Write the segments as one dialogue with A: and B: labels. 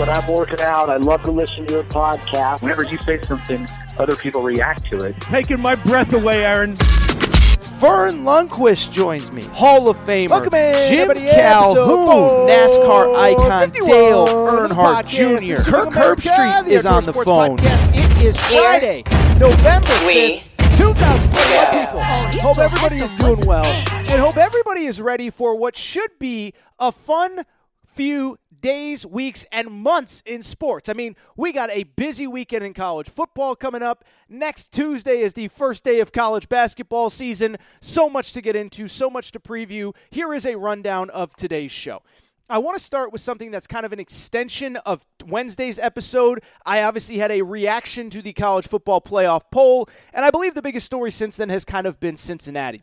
A: When I'm working out. I love to listen to your podcast. Whenever you say something, other people react to it.
B: Taking my breath away, Aaron.
C: Verne Lundquist joins me, Hall of Famer.
D: Welcome in,
C: Jim
D: everybody,
C: Calhoun, NASCAR icon
D: 51
C: Dale Earnhardt. Jr.
D: It's
C: Kirk
D: America,
C: Herbstreit is on the
D: Sports
C: phone.
D: Podcast. It is Friday, November 5th, 2021, people.
C: Hope everybody is doing well, and hope everybody is ready for what should be a fun few days, weeks, and months in sports. I mean, we got a busy weekend in college football coming up. Next Tuesday is the first day of college basketball season. So much to get into, so much to preview. Here is a rundown of today's show. I want to start with something that's kind of an extension of Wednesday's episode. I obviously had a reaction to the college football playoff poll, and I believe the biggest story since then has kind of been Cincinnati.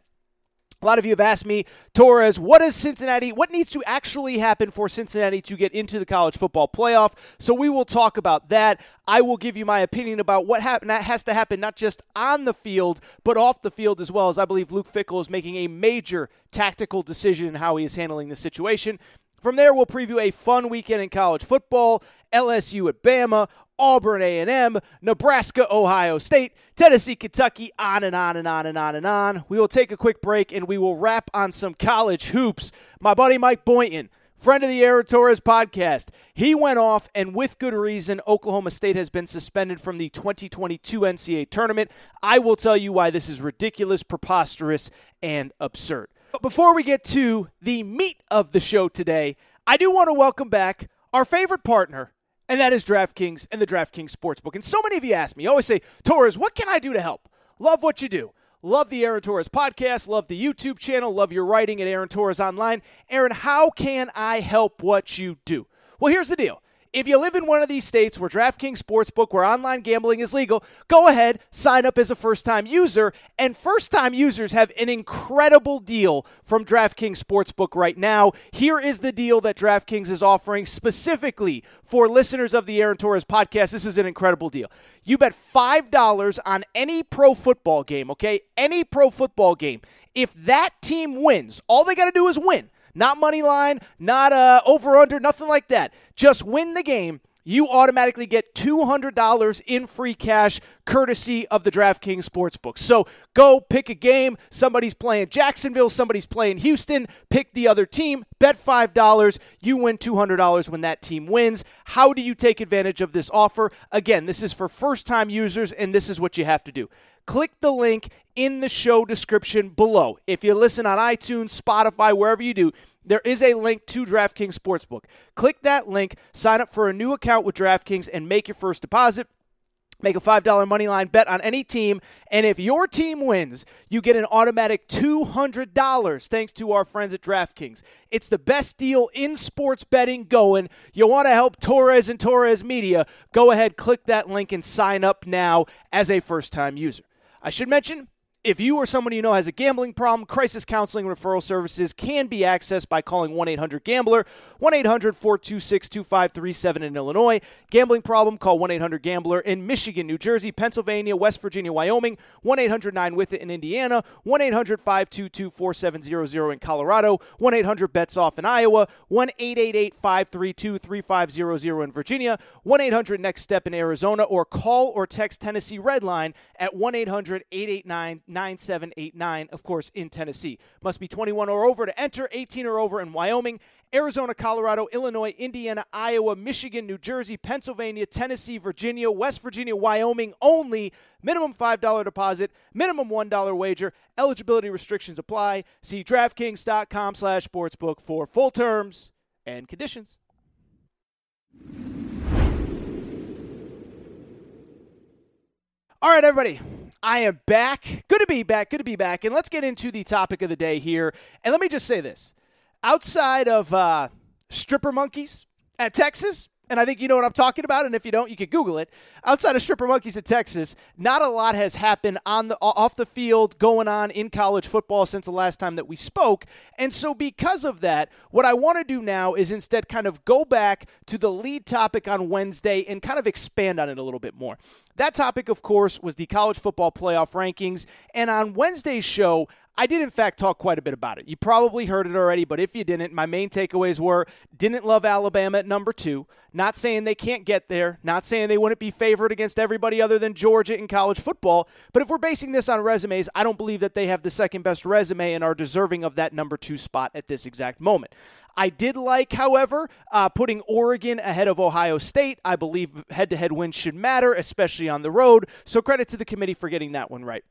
C: A lot of you have asked me, Torres, what is Cincinnati? What needs to actually happen for Cincinnati to get into the college football playoff? So we will talk about that. I will give you my opinion about what happen, that has to happen not just on the field, but off the field as well, as I believe Luke Fickell is making a major tactical decision in how he is handling the situation. From there, we'll preview a fun weekend in college football, LSU at Bama, Auburn A&M, Nebraska, Ohio State, Tennessee, Kentucky, on and on and on and on and on. We will take a quick break and we will wrap on some college hoops. My buddy Mike Boynton, friend of the Aaron Torres podcast, he went off and with good reason, Oklahoma State has been suspended from the 2022 NCAA tournament. I will tell you why this is ridiculous, preposterous, and absurd. But before we get to the meat of the show today, I do want to welcome back our favorite partner, and that is DraftKings and the DraftKings Sportsbook. And so many of you ask me, always say, Torres, what can I do to help? Love what you do. Love the Aaron Torres podcast. Love the YouTube channel. Love your writing at Aaron Torres Online. Aaron, how can I help what you do? Well, here's the deal. If you live in one of these states where DraftKings Sportsbook, where online gambling is legal, go ahead, sign up as a first time user. And first time users have an incredible deal from DraftKings Sportsbook right now. Here is the deal that DraftKings is offering specifically for listeners of the Aaron Torres podcast. This is an incredible deal. You bet $5 on any pro football game, okay? Any pro football game. If that team wins, all they got to do is win not money line, not uh, over under, nothing like that. Just win the game. You automatically get $200 in free cash courtesy of the DraftKings Sportsbook. So go pick a game. Somebody's playing Jacksonville, somebody's playing Houston. Pick the other team, bet $5. You win $200 when that team wins. How do you take advantage of this offer? Again, this is for first time users, and this is what you have to do click the link in the show description below. If you listen on iTunes, Spotify, wherever you do, there is a link to DraftKings Sportsbook. Click that link, sign up for a new account with DraftKings, and make your first deposit. Make a $5 money line bet on any team, and if your team wins, you get an automatic $200 thanks to our friends at DraftKings. It's the best deal in sports betting going. You want to help Torres and Torres Media? Go ahead, click that link, and sign up now as a first time user. I should mention if you or someone you know has a gambling problem, crisis counseling referral services can be accessed by calling 1 800 Gambler, 1 800 426 2537 in Illinois. Gambling problem, call 1 800 Gambler in Michigan, New Jersey, Pennsylvania, West Virginia, Wyoming, 1 800 9 with it in Indiana, 1 800 522 4700 in Colorado, 1 800 bets off in Iowa, 1 888 532 3500 in Virginia, 1 800 next step in Arizona, or call or text Tennessee Redline at 1 800 889 9789, of course, in Tennessee. Must be 21 or over to enter, 18 or over in Wyoming, Arizona, Colorado, Illinois, Indiana, Iowa, Michigan, New Jersey, Pennsylvania, Tennessee, Virginia, West Virginia, Wyoming only. Minimum $5 deposit, minimum $1 wager. Eligibility restrictions apply. See DraftKings.com slash sportsbook for full terms and conditions. All right, everybody. I am back. Good to be back. Good to be back. And let's get into the topic of the day here. And let me just say this outside of uh, stripper monkeys at Texas, and I think you know what I'm talking about. And if you don't, you can Google it. Outside of stripper monkeys in Texas, not a lot has happened on the off the field going on in college football since the last time that we spoke. And so, because of that, what I want to do now is instead kind of go back to the lead topic on Wednesday and kind of expand on it a little bit more. That topic, of course, was the college football playoff rankings. And on Wednesday's show, I did, in fact, talk quite a bit about it. You probably heard it already, but if you didn't, my main takeaways were didn't love Alabama at number two. Not saying they can't get there, not saying they wouldn't be favored against everybody other than Georgia in college football. But if we're basing this on resumes, I don't believe that they have the second best resume and are deserving of that number two spot at this exact moment. I did like, however, uh, putting Oregon ahead of Ohio State. I believe head to head wins should matter, especially on the road. So credit to the committee for getting that one right.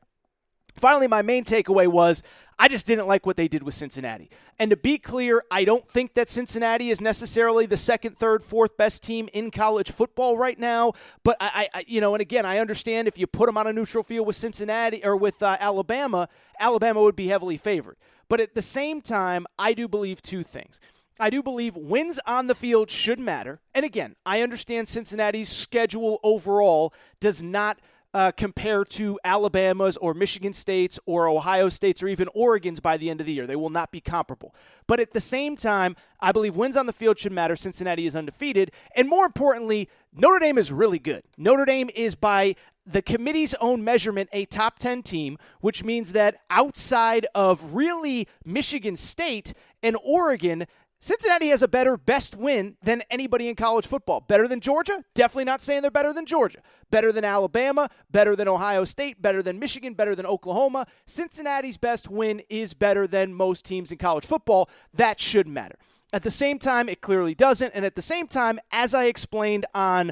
C: Finally, my main takeaway was I just didn't like what they did with Cincinnati. And to be clear, I don't think that Cincinnati is necessarily the second, third, fourth best team in college football right now. But I, I you know, and again, I understand if you put them on a neutral field with Cincinnati or with uh, Alabama, Alabama would be heavily favored. But at the same time, I do believe two things. I do believe wins on the field should matter. And again, I understand Cincinnati's schedule overall does not uh, compare to Alabama's or Michigan State's or Ohio State's or even Oregon's by the end of the year. They will not be comparable. But at the same time, I believe wins on the field should matter. Cincinnati is undefeated. And more importantly, Notre Dame is really good. Notre Dame is by the committee's own measurement a top 10 team, which means that outside of really Michigan State and Oregon, Cincinnati has a better best win than anybody in college football. Better than Georgia? Definitely not saying they're better than Georgia. Better than Alabama, better than Ohio State, better than Michigan, better than Oklahoma. Cincinnati's best win is better than most teams in college football. That should matter. At the same time, it clearly doesn't. And at the same time, as I explained on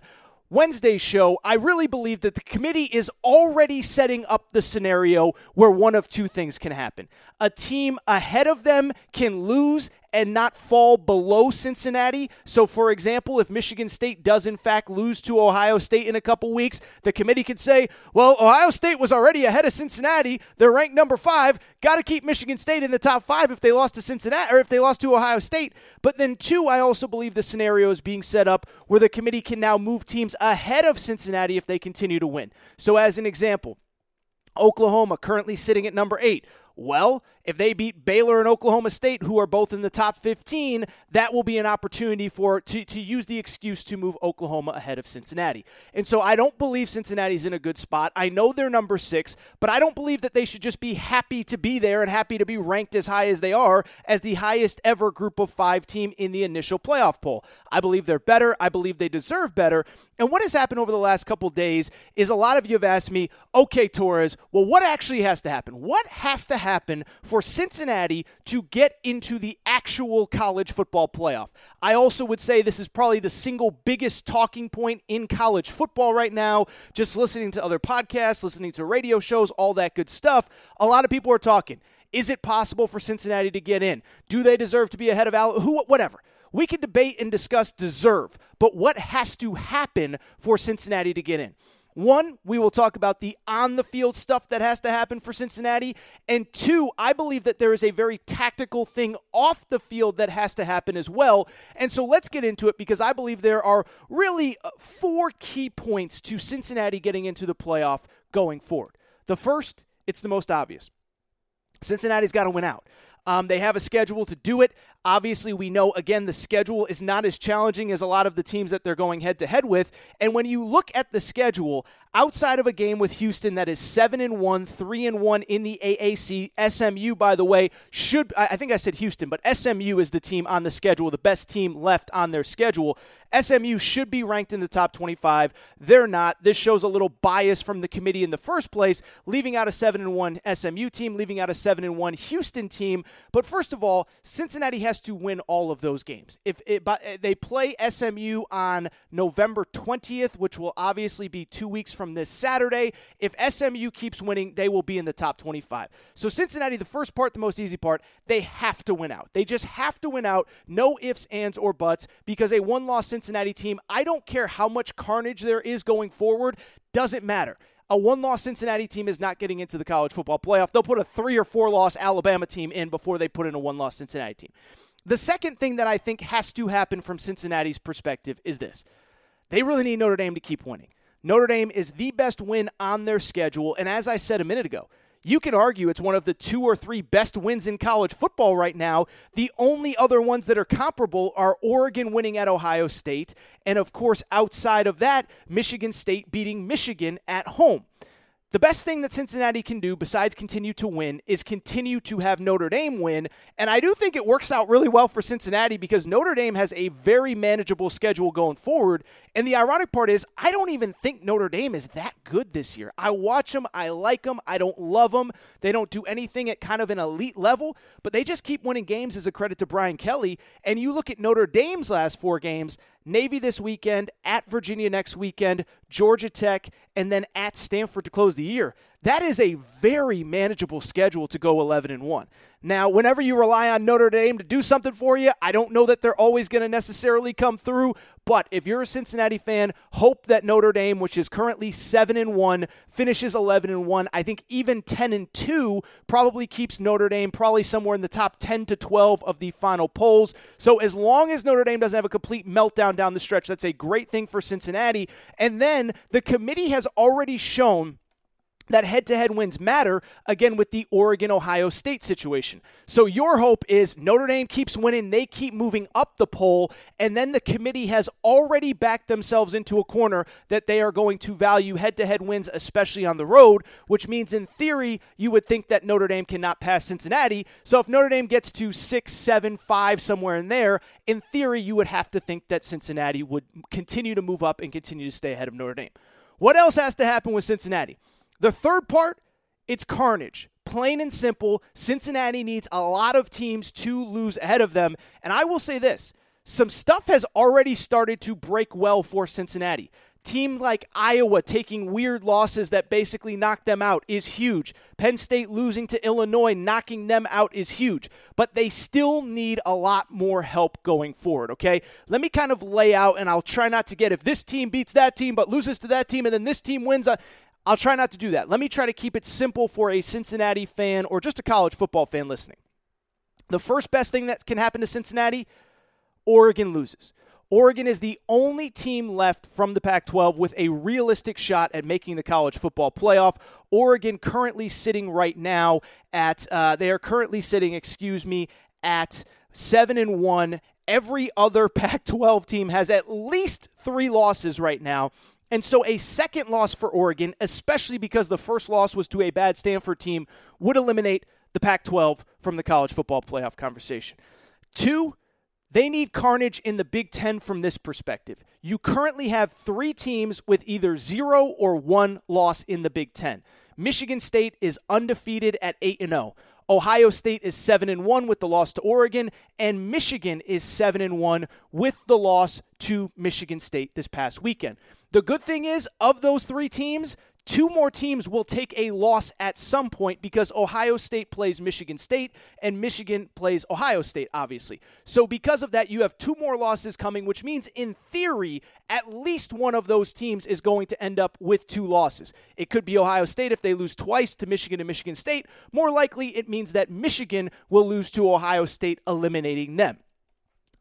C: Wednesday's show, I really believe that the committee is already setting up the scenario where one of two things can happen. A team ahead of them can lose and not fall below Cincinnati. So, for example, if Michigan State does in fact lose to Ohio State in a couple weeks, the committee could say, well, Ohio State was already ahead of Cincinnati. They're ranked number five. Got to keep Michigan State in the top five if they lost to Cincinnati or if they lost to Ohio State. But then, two, I also believe the scenario is being set up where the committee can now move teams ahead of Cincinnati if they continue to win. So, as an example, Oklahoma currently sitting at number eight. Well, if they beat Baylor and Oklahoma State, who are both in the top 15, that will be an opportunity for to, to use the excuse to move Oklahoma ahead of Cincinnati. And so I don't believe Cincinnati's in a good spot. I know they're number six, but I don't believe that they should just be happy to be there and happy to be ranked as high as they are as the highest ever group of five team in the initial playoff poll. I believe they're better. I believe they deserve better. And what has happened over the last couple days is a lot of you have asked me, okay, Torres, well, what actually has to happen? What has to happen for Cincinnati to get into the actual college football playoff. I also would say this is probably the single biggest talking point in college football right now. Just listening to other podcasts, listening to radio shows, all that good stuff. A lot of people are talking. Is it possible for Cincinnati to get in? Do they deserve to be ahead of Al? Who? Whatever. We can debate and discuss deserve, but what has to happen for Cincinnati to get in? One, we will talk about the on the field stuff that has to happen for Cincinnati. And two, I believe that there is a very tactical thing off the field that has to happen as well. And so let's get into it because I believe there are really uh, four key points to Cincinnati getting into the playoff going forward. The first, it's the most obvious. Cincinnati's got to win out. Um, they have a schedule to do it. Obviously, we know, again, the schedule is not as challenging as a lot of the teams that they're going head to head with. And when you look at the schedule, outside of a game with Houston that is 7 and 1, 3 and 1 in the AAC, SMU, by the way, should, I think I said Houston, but SMU is the team on the schedule, the best team left on their schedule. SMU should be ranked in the top 25. They're not. This shows a little bias from the committee in the first place, leaving out a 7 and 1 SMU team, leaving out a 7 and 1 Houston team. But first of all, Cincinnati has to win all of those games. If it, eh, they play SMU on November 20th, which will obviously be 2 weeks from this Saturday, if SMU keeps winning, they will be in the top 25. So Cincinnati, the first part, the most easy part, they have to win out. They just have to win out. No ifs, ands, or buts because a one-loss Cincinnati team, I don't care how much carnage there is going forward, doesn't matter. A one loss Cincinnati team is not getting into the college football playoff. They'll put a three or four loss Alabama team in before they put in a one loss Cincinnati team. The second thing that I think has to happen from Cincinnati's perspective is this they really need Notre Dame to keep winning. Notre Dame is the best win on their schedule. And as I said a minute ago, you can argue it's one of the two or three best wins in college football right now. The only other ones that are comparable are Oregon winning at Ohio State, and of course, outside of that, Michigan State beating Michigan at home. The best thing that Cincinnati can do, besides continue to win, is continue to have Notre Dame win. And I do think it works out really well for Cincinnati because Notre Dame has a very manageable schedule going forward. And the ironic part is, I don't even think Notre Dame is that good this year. I watch them, I like them, I don't love them. They don't do anything at kind of an elite level, but they just keep winning games as a credit to Brian Kelly. And you look at Notre Dame's last four games, Navy this weekend, at Virginia next weekend, Georgia Tech, and then at Stanford to close the year. That is a very manageable schedule to go 11 and 1. Now, whenever you rely on Notre Dame to do something for you, I don't know that they're always going to necessarily come through, but if you're a Cincinnati fan, hope that Notre Dame, which is currently 7 and 1, finishes 11 and 1. I think even 10 and 2 probably keeps Notre Dame probably somewhere in the top 10 to 12 of the final polls. So as long as Notre Dame doesn't have a complete meltdown down the stretch, that's a great thing for Cincinnati. And then the committee has already shown that head to head wins matter again with the Oregon Ohio State situation. So your hope is Notre Dame keeps winning, they keep moving up the poll, and then the committee has already backed themselves into a corner that they are going to value head to head wins, especially on the road, which means in theory, you would think that Notre Dame cannot pass Cincinnati. So if Notre Dame gets to six, seven, five, somewhere in there, in theory, you would have to think that Cincinnati would continue to move up and continue to stay ahead of Notre Dame. What else has to happen with Cincinnati? The third part, it's carnage. Plain and simple, Cincinnati needs a lot of teams to lose ahead of them. And I will say this some stuff has already started to break well for Cincinnati. Team like Iowa taking weird losses that basically knock them out is huge. Penn State losing to Illinois, knocking them out is huge. But they still need a lot more help going forward, okay? Let me kind of lay out, and I'll try not to get if this team beats that team but loses to that team and then this team wins. Uh, I'll try not to do that. Let me try to keep it simple for a Cincinnati fan or just a college football fan listening. The first best thing that can happen to Cincinnati Oregon loses. Oregon is the only team left from the Pac 12 with a realistic shot at making the college football playoff. Oregon currently sitting right now at, uh, they are currently sitting, excuse me, at 7 and 1. Every other Pac 12 team has at least three losses right now. And so a second loss for Oregon, especially because the first loss was to a bad Stanford team, would eliminate the Pac 12 from the college football playoff conversation. Two, they need carnage in the Big Ten from this perspective. You currently have three teams with either zero or one loss in the Big Ten. Michigan State is undefeated at 8 0. Ohio State is 7 and 1 with the loss to Oregon and Michigan is 7 and 1 with the loss to Michigan State this past weekend. The good thing is, of those three teams, two more teams will take a loss at some point because Ohio State plays Michigan State and Michigan plays Ohio State, obviously. So, because of that, you have two more losses coming, which means, in theory, at least one of those teams is going to end up with two losses. It could be Ohio State if they lose twice to Michigan and Michigan State. More likely, it means that Michigan will lose to Ohio State, eliminating them.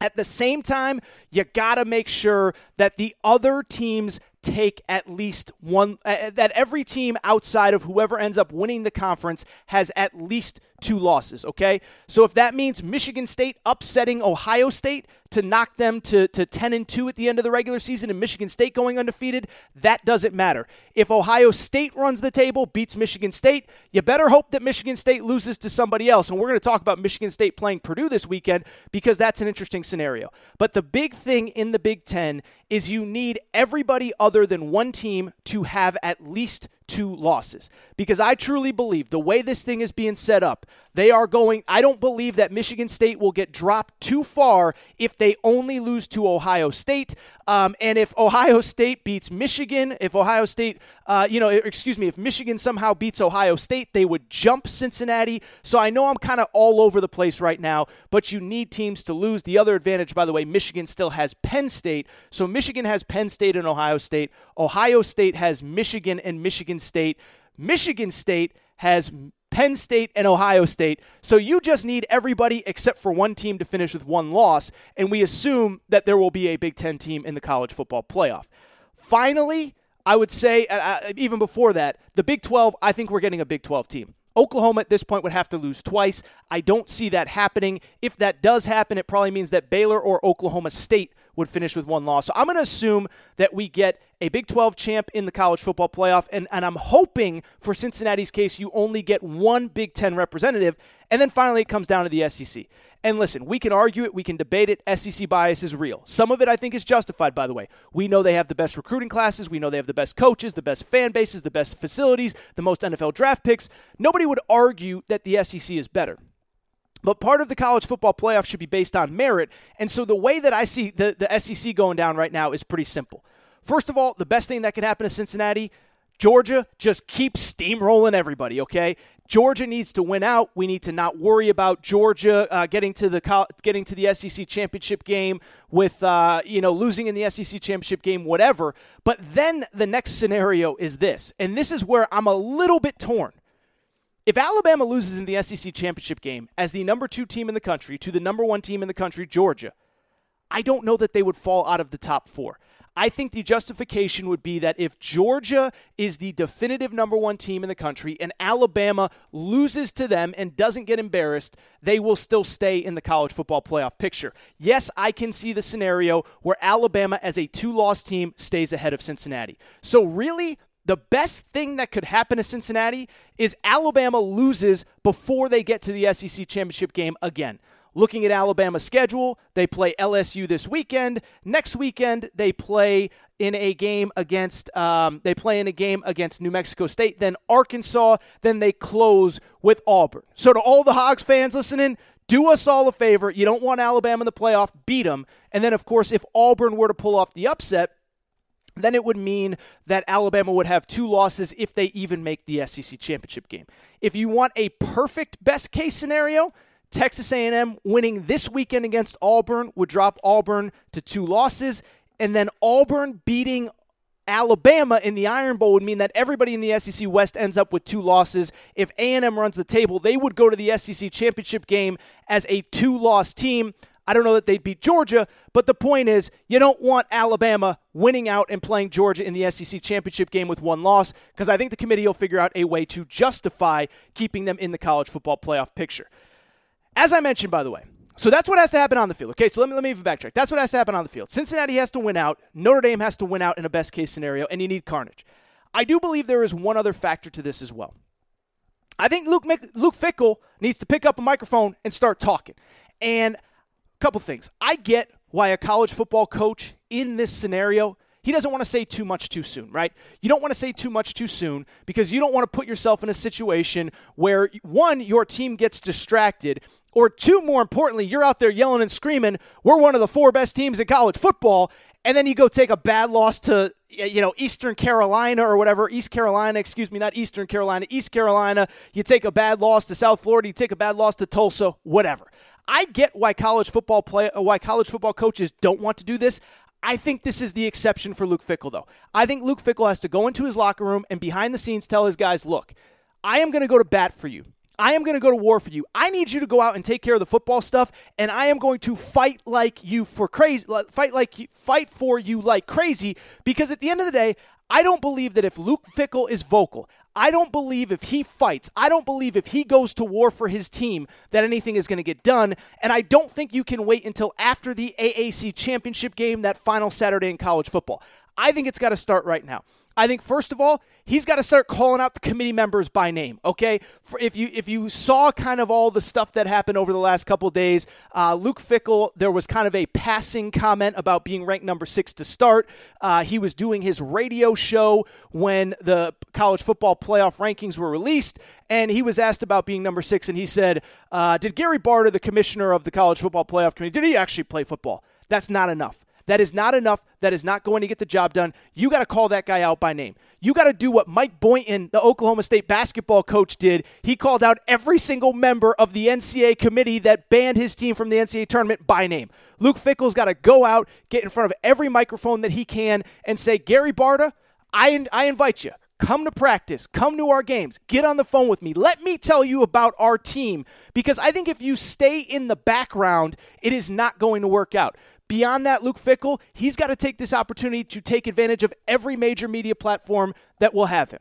C: At the same time, you got to make sure that the other teams take at least one, uh, that every team outside of whoever ends up winning the conference has at least two losses, okay? So if that means Michigan State upsetting Ohio State to knock them to, to 10 and 2 at the end of the regular season and Michigan State going undefeated, that doesn't matter. If Ohio State runs the table, beats Michigan State, you better hope that Michigan State loses to somebody else. And we're going to talk about Michigan State playing Purdue this weekend because that's an interesting scenario. But the big thing in the Big Ten is you need everybody other than one team to have at least two losses. Because I truly believe the way this thing is being set up, they are going. I don't believe that Michigan State will get dropped too far if they only lose to Ohio State. Um, and if Ohio State beats Michigan, if Ohio State, uh, you know, excuse me, if Michigan somehow beats Ohio State, they would jump Cincinnati. So I know I'm kind of all over the place right now, but you need teams to lose. The other advantage, by the way, Michigan still has Penn State. So Michigan has Penn State and Ohio State. Ohio State has Michigan and Michigan State. Michigan State has Penn State and Ohio State. So you just need everybody except for one team to finish with one loss, and we assume that there will be a Big Ten team in the college football playoff. Finally, I would say, uh, even before that, the Big 12, I think we're getting a Big 12 team. Oklahoma at this point would have to lose twice. I don't see that happening. If that does happen, it probably means that Baylor or Oklahoma State would finish with one loss. So I'm going to assume that we get a Big 12 champ in the college football playoff. And, and I'm hoping for Cincinnati's case, you only get one Big 10 representative. And then finally, it comes down to the SEC. And listen, we can argue it, we can debate it. SEC bias is real. Some of it I think is justified, by the way. We know they have the best recruiting classes, we know they have the best coaches, the best fan bases, the best facilities, the most NFL draft picks. Nobody would argue that the SEC is better. But part of the college football playoff should be based on merit. And so the way that I see the, the SEC going down right now is pretty simple. First of all, the best thing that could happen to Cincinnati, Georgia just keeps steamrolling everybody, okay? Georgia needs to win out. We need to not worry about Georgia uh, getting to the getting to the SEC championship game with uh, you know losing in the SEC championship game, whatever. But then the next scenario is this, and this is where I'm a little bit torn. If Alabama loses in the SEC championship game as the number two team in the country to the number one team in the country, Georgia, I don't know that they would fall out of the top four. I think the justification would be that if Georgia is the definitive number one team in the country and Alabama loses to them and doesn't get embarrassed, they will still stay in the college football playoff picture. Yes, I can see the scenario where Alabama, as a two loss team, stays ahead of Cincinnati. So, really, the best thing that could happen to Cincinnati is Alabama loses before they get to the SEC championship game again. Looking at Alabama's schedule, they play LSU this weekend. Next weekend, they play in a game against um, they play in a game against New Mexico State, then Arkansas, then they close with Auburn. So to all the Hogs fans listening, do us all a favor. You don't want Alabama in the playoff, beat them, and then of course if Auburn were to pull off the upset, then it would mean that Alabama would have two losses if they even make the SEC championship game. If you want a perfect best case scenario, Texas A&M winning this weekend against Auburn would drop Auburn to two losses, and then Auburn beating Alabama in the Iron Bowl would mean that everybody in the SEC West ends up with two losses. If A&M runs the table, they would go to the SEC championship game as a two-loss team. I don't know that they'd beat Georgia, but the point is you don't want Alabama winning out and playing Georgia in the SEC championship game with one loss because I think the committee will figure out a way to justify keeping them in the college football playoff picture. As I mentioned, by the way, so that's what has to happen on the field. Okay, so let me let me even backtrack. That's what has to happen on the field. Cincinnati has to win out. Notre Dame has to win out in a best case scenario, and you need carnage. I do believe there is one other factor to this as well. I think Luke Luke Fickell needs to pick up a microphone and start talking. And a couple things. I get why a college football coach in this scenario he doesn't want to say too much too soon, right? You don't want to say too much too soon because you don't want to put yourself in a situation where one, your team gets distracted, or two, more importantly, you're out there yelling and screaming, we're one of the four best teams in college football, and then you go take a bad loss to you know Eastern Carolina or whatever East Carolina excuse me not Eastern Carolina East Carolina you take a bad loss to South Florida you take a bad loss to Tulsa whatever I get why college football play uh, why college football coaches don't want to do this I think this is the exception for Luke Fickell though. I think Luke Fickell has to go into his locker room and behind the scenes tell his guys, look, I am going to go to bat for you. I am going to go to war for you. I need you to go out and take care of the football stuff, and I am going to fight like you for crazy, fight like you, fight for you like crazy. Because at the end of the day, I don't believe that if Luke Fickell is vocal, I don't believe if he fights, I don't believe if he goes to war for his team that anything is going to get done. And I don't think you can wait until after the AAC championship game, that final Saturday in college football. I think it's got to start right now. I think first of all, he's got to start calling out the committee members by name. Okay, For if you if you saw kind of all the stuff that happened over the last couple days, uh, Luke Fickell, there was kind of a passing comment about being ranked number six to start. Uh, he was doing his radio show when the college football playoff rankings were released, and he was asked about being number six, and he said, uh, "Did Gary Barta, the commissioner of the college football playoff committee, did he actually play football? That's not enough." That is not enough. That is not going to get the job done. You got to call that guy out by name. You got to do what Mike Boynton, the Oklahoma State basketball coach, did. He called out every single member of the NCAA committee that banned his team from the NCAA tournament by name. Luke Fickell's got to go out, get in front of every microphone that he can, and say, Gary Barta, I, I invite you. Come to practice. Come to our games. Get on the phone with me. Let me tell you about our team because I think if you stay in the background, it is not going to work out. Beyond that, Luke Fickell, he's got to take this opportunity to take advantage of every major media platform that will have him.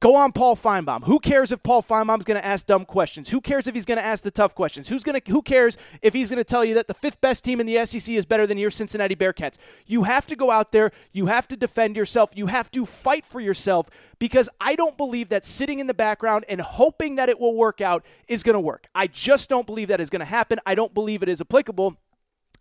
C: Go on Paul Finebaum. Who cares if Paul Finebaum's going to ask dumb questions? Who cares if he's going to ask the tough questions? Who's going to who cares if he's going to tell you that the fifth best team in the SEC is better than your Cincinnati Bearcats? You have to go out there, you have to defend yourself, you have to fight for yourself because I don't believe that sitting in the background and hoping that it will work out is going to work. I just don't believe that is going to happen. I don't believe it is applicable.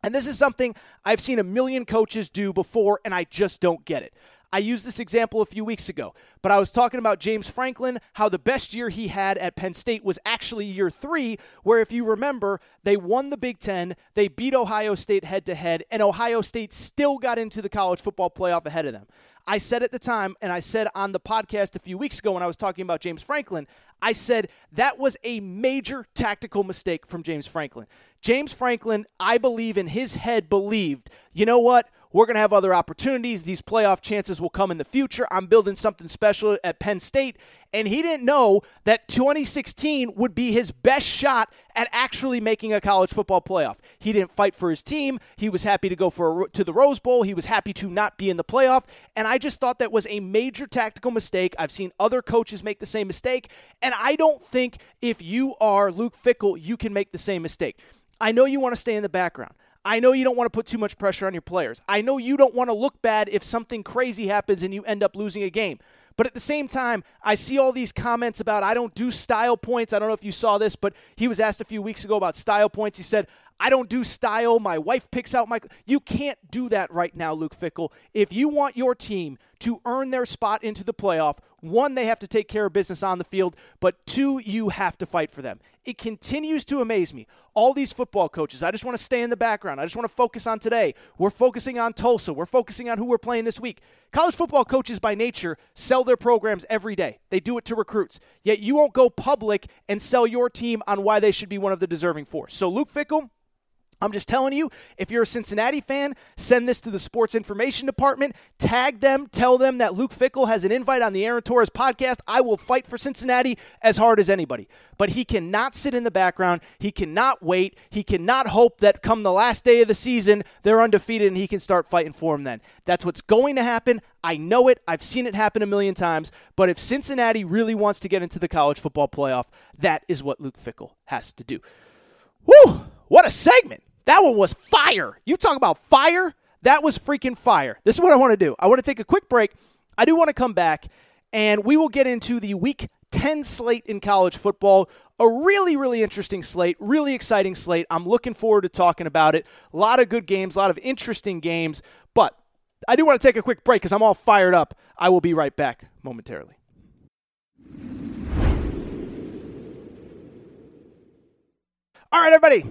C: And this is something I've seen a million coaches do before, and I just don't get it. I used this example a few weeks ago, but I was talking about James Franklin, how the best year he had at Penn State was actually year three, where if you remember, they won the Big Ten, they beat Ohio State head to head, and Ohio State still got into the college football playoff ahead of them. I said at the time, and I said on the podcast a few weeks ago when I was talking about James Franklin, I said that was a major tactical mistake from James Franklin. James Franklin, I believe in his head, believed, you know what? We're going to have other opportunities. These playoff chances will come in the future. I'm building something special at Penn State. And he didn't know that 2016 would be his best shot at actually making a college football playoff. He didn't fight for his team. He was happy to go for a, to the Rose Bowl. He was happy to not be in the playoff. And I just thought that was a major tactical mistake. I've seen other coaches make the same mistake. And I don't think if you are Luke Fickell, you can make the same mistake. I know you want to stay in the background. I know you don't want to put too much pressure on your players. I know you don't want to look bad if something crazy happens and you end up losing a game. But at the same time, I see all these comments about I don't do style points. I don't know if you saw this, but he was asked a few weeks ago about style points. He said, I don't do style. My wife picks out my. You can't do that right now, Luke Fickell. If you want your team to earn their spot into the playoff, one, they have to take care of business on the field, but two, you have to fight for them. It continues to amaze me. All these football coaches, I just want to stay in the background. I just want to focus on today. We're focusing on Tulsa. We're focusing on who we're playing this week. College football coaches, by nature, sell their programs every day. They do it to recruits. Yet you won't go public and sell your team on why they should be one of the deserving four. So, Luke Fickell, I'm just telling you, if you're a Cincinnati fan, send this to the sports information department, tag them, tell them that Luke Fickell has an invite on the Aaron Torres podcast. I will fight for Cincinnati as hard as anybody. But he cannot sit in the background. He cannot wait. He cannot hope that come the last day of the season, they're undefeated and he can start fighting for them then. That's what's going to happen. I know it. I've seen it happen a million times. But if Cincinnati really wants to get into the college football playoff, that is what Luke Fickell has to do. Woo! What a segment! That one was fire. You talk about fire? That was freaking fire. This is what I want to do. I want to take a quick break. I do want to come back and we will get into the week 10 slate in college football. A really, really interesting slate, really exciting slate. I'm looking forward to talking about it. A lot of good games, a lot of interesting games, but I do want to take a quick break because I'm all fired up. I will be right back momentarily. All right, everybody.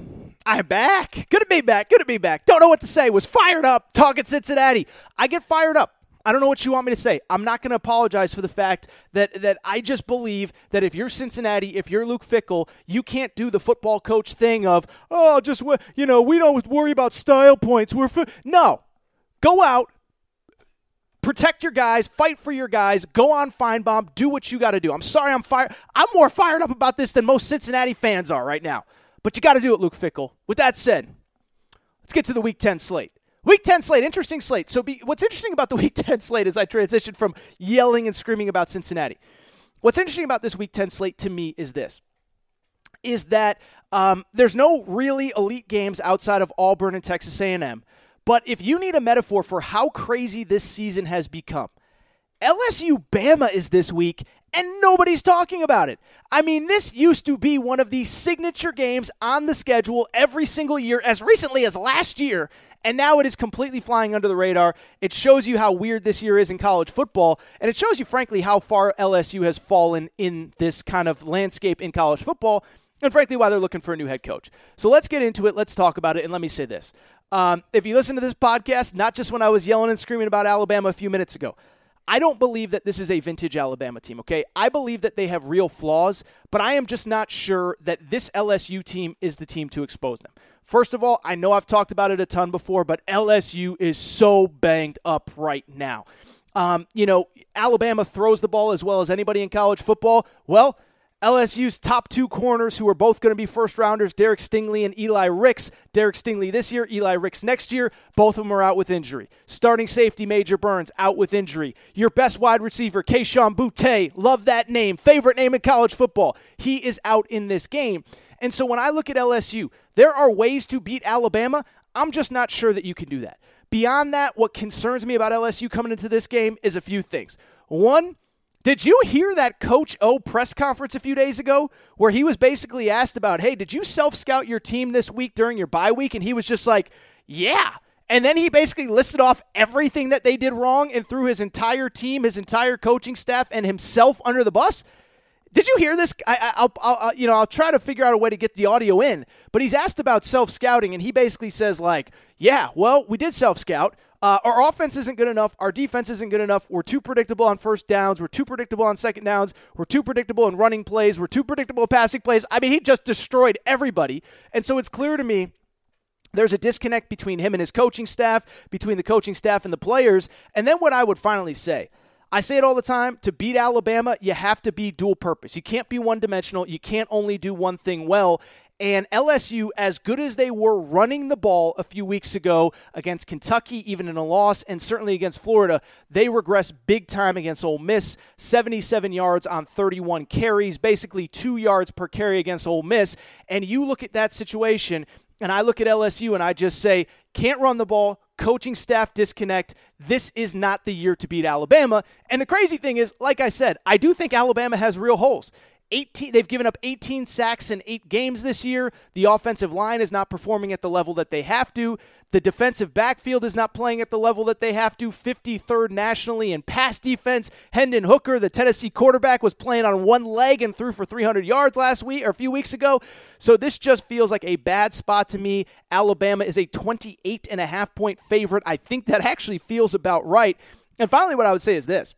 C: I'm back. Good to be back. Good to be back. Don't know what to say. Was fired up talking Cincinnati. I get fired up. I don't know what you want me to say. I'm not going to apologize for the fact that that I just believe that if you're Cincinnati, if you're Luke Fickell, you can't do the football coach thing of oh, just you know, we don't worry about style points. We're fi-. no, go out, protect your guys, fight for your guys, go on Finebaum, do what you got to do. I'm sorry, I'm fired. I'm more fired up about this than most Cincinnati fans are right now. But you got to do it, Luke Fickell. With that said, let's get to the Week 10 slate. Week 10 slate, interesting slate. So, be, what's interesting about the Week 10 slate is I transitioned from yelling and screaming about Cincinnati. what's interesting about this Week 10 slate to me is this is that um, there's no really elite games outside of Auburn and Texas A&M. But if you need a metaphor for how crazy this season has become, LSU Bama is this week, and nobody's talking about it. I mean, this used to be one of the signature games on the schedule every single year, as recently as last year, and now it is completely flying under the radar. It shows you how weird this year is in college football, and it shows you, frankly, how far LSU has fallen in this kind of landscape in college football and frankly, why they're looking for a new head coach. So let's get into it. Let's talk about it. And let me say this. Um, if you listen to this podcast, not just when I was yelling and screaming about Alabama a few minutes ago, I don't believe that this is a vintage Alabama team, okay? I believe that they have real flaws, but I am just not sure that this LSU team is the team to expose them. First of all, I know I've talked about it a ton before, but LSU is so banged up right now. Um, you know, Alabama throws the ball as well as anybody in college football. Well, LSU's top two corners, who are both going to be first rounders, Derek Stingley and Eli Ricks. Derek Stingley this year, Eli Ricks next year. Both of them are out with injury. Starting safety, Major Burns, out with injury. Your best wide receiver, Kayshon Boutte, love that name, favorite name in college football. He is out in this game. And so when I look at LSU, there are ways to beat Alabama. I'm just not sure that you can do that. Beyond that, what concerns me about LSU coming into this game is a few things. One, did you hear that Coach O press conference a few days ago where he was basically asked about, hey, did you self scout your team this week during your bye week? And he was just like, yeah. And then he basically listed off everything that they did wrong and threw his entire team, his entire coaching staff, and himself under the bus. Did you hear this? I, will you know, I'll try to figure out a way to get the audio in. But he's asked about self scouting, and he basically says like, "Yeah, well, we did self scout. Uh, our offense isn't good enough. Our defense isn't good enough. We're too predictable on first downs. We're too predictable on second downs. We're too predictable in running plays. We're too predictable in passing plays. I mean, he just destroyed everybody. And so it's clear to me there's a disconnect between him and his coaching staff, between the coaching staff and the players. And then what I would finally say. I say it all the time to beat Alabama, you have to be dual purpose. You can't be one dimensional. You can't only do one thing well. And LSU, as good as they were running the ball a few weeks ago against Kentucky, even in a loss, and certainly against Florida, they regressed big time against Ole Miss. 77 yards on 31 carries, basically two yards per carry against Ole Miss. And you look at that situation, and I look at LSU and I just say, can't run the ball, coaching staff disconnect. This is not the year to beat Alabama. And the crazy thing is, like I said, I do think Alabama has real holes. 18 they've given up 18 sacks in 8 games this year. The offensive line is not performing at the level that they have to. The defensive backfield is not playing at the level that they have to. 53rd nationally in pass defense. Hendon Hooker, the Tennessee quarterback, was playing on one leg and threw for 300 yards last week or a few weeks ago. So this just feels like a bad spot to me. Alabama is a 28 and a half point favorite. I think that actually feels about right. And finally what I would say is this.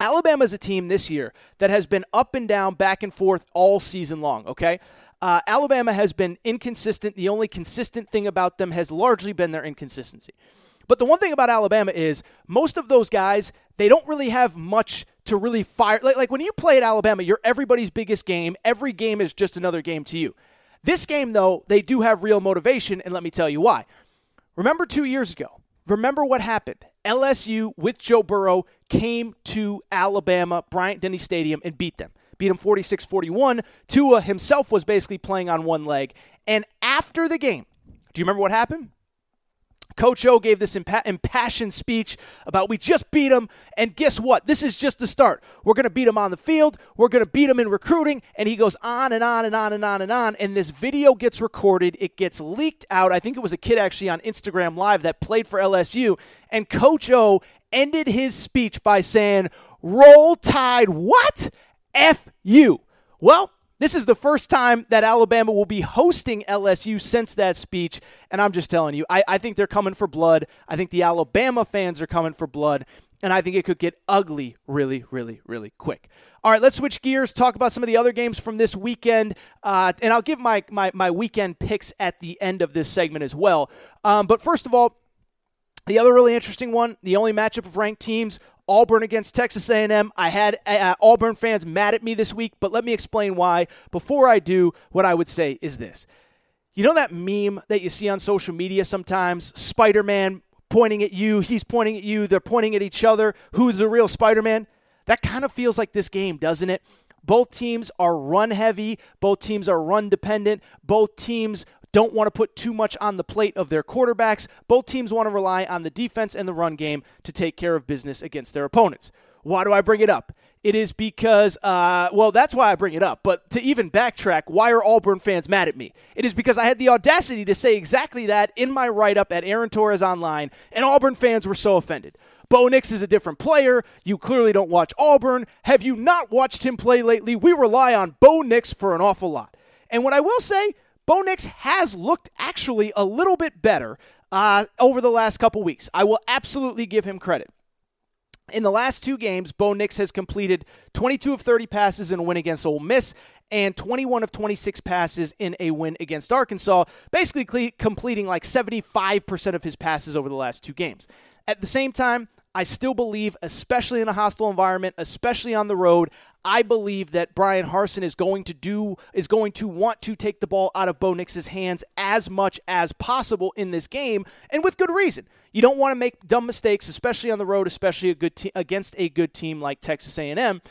C: Alabama is a team this year that has been up and down, back and forth all season long, okay? Uh, Alabama has been inconsistent. The only consistent thing about them has largely been their inconsistency. But the one thing about Alabama is most of those guys, they don't really have much to really fire. Like, like when you play at Alabama, you're everybody's biggest game. Every game is just another game to you. This game, though, they do have real motivation, and let me tell you why. Remember two years ago, remember what happened. LSU with Joe Burrow came to Alabama, Bryant Denny Stadium, and beat them. Beat them 46 41. Tua himself was basically playing on one leg. And after the game, do you remember what happened? Coach O gave this impa- impassioned speech about we just beat them, and guess what? This is just the start. We're going to beat them on the field. We're going to beat them in recruiting, and he goes on and on and on and on and on. And this video gets recorded. It gets leaked out. I think it was a kid actually on Instagram Live that played for LSU, and Coach O ended his speech by saying, "Roll Tide, what? F you." Well, this is the first time that Alabama will be hosting LSU since that speech. And I'm just telling you, I, I think they're coming for blood. I think the Alabama fans are coming for blood. And I think it could get ugly really, really, really quick. All right, let's switch gears, talk about some of the other games from this weekend. Uh, and I'll give my, my, my weekend picks at the end of this segment as well. Um, but first of all, the other really interesting one, the only matchup of ranked teams, Auburn against Texas A&M. I had uh, uh, Auburn fans mad at me this week, but let me explain why. Before I do, what I would say is this. You know that meme that you see on social media sometimes? Spider-Man pointing at you, he's pointing at you, they're pointing at each other. Who's the real Spider-Man? That kind of feels like this game, doesn't it? Both teams are run heavy, both teams are run dependent, both teams don't want to put too much on the plate of their quarterbacks. Both teams want to rely on the defense and the run game to take care of business against their opponents. Why do I bring it up? It is because, uh, well, that's why I bring it up. But to even backtrack, why are Auburn fans mad at me? It is because I had the audacity to say exactly that in my write up at Aaron Torres Online, and Auburn fans were so offended. Bo Nix is a different player. You clearly don't watch Auburn. Have you not watched him play lately? We rely on Bo Nix for an awful lot. And what I will say, Bo Nix has looked actually a little bit better uh, over the last couple weeks. I will absolutely give him credit. In the last two games, Bo Nix has completed 22 of 30 passes in a win against Ole Miss and 21 of 26 passes in a win against Arkansas, basically completing like 75% of his passes over the last two games. At the same time, I still believe, especially in a hostile environment, especially on the road, I believe that Bryan Harsin is going to do is going to want to take the ball out of Bo Nix's hands as much as possible in this game, and with good reason. You don't want to make dumb mistakes, especially on the road, especially a good te- against a good team like Texas A&M.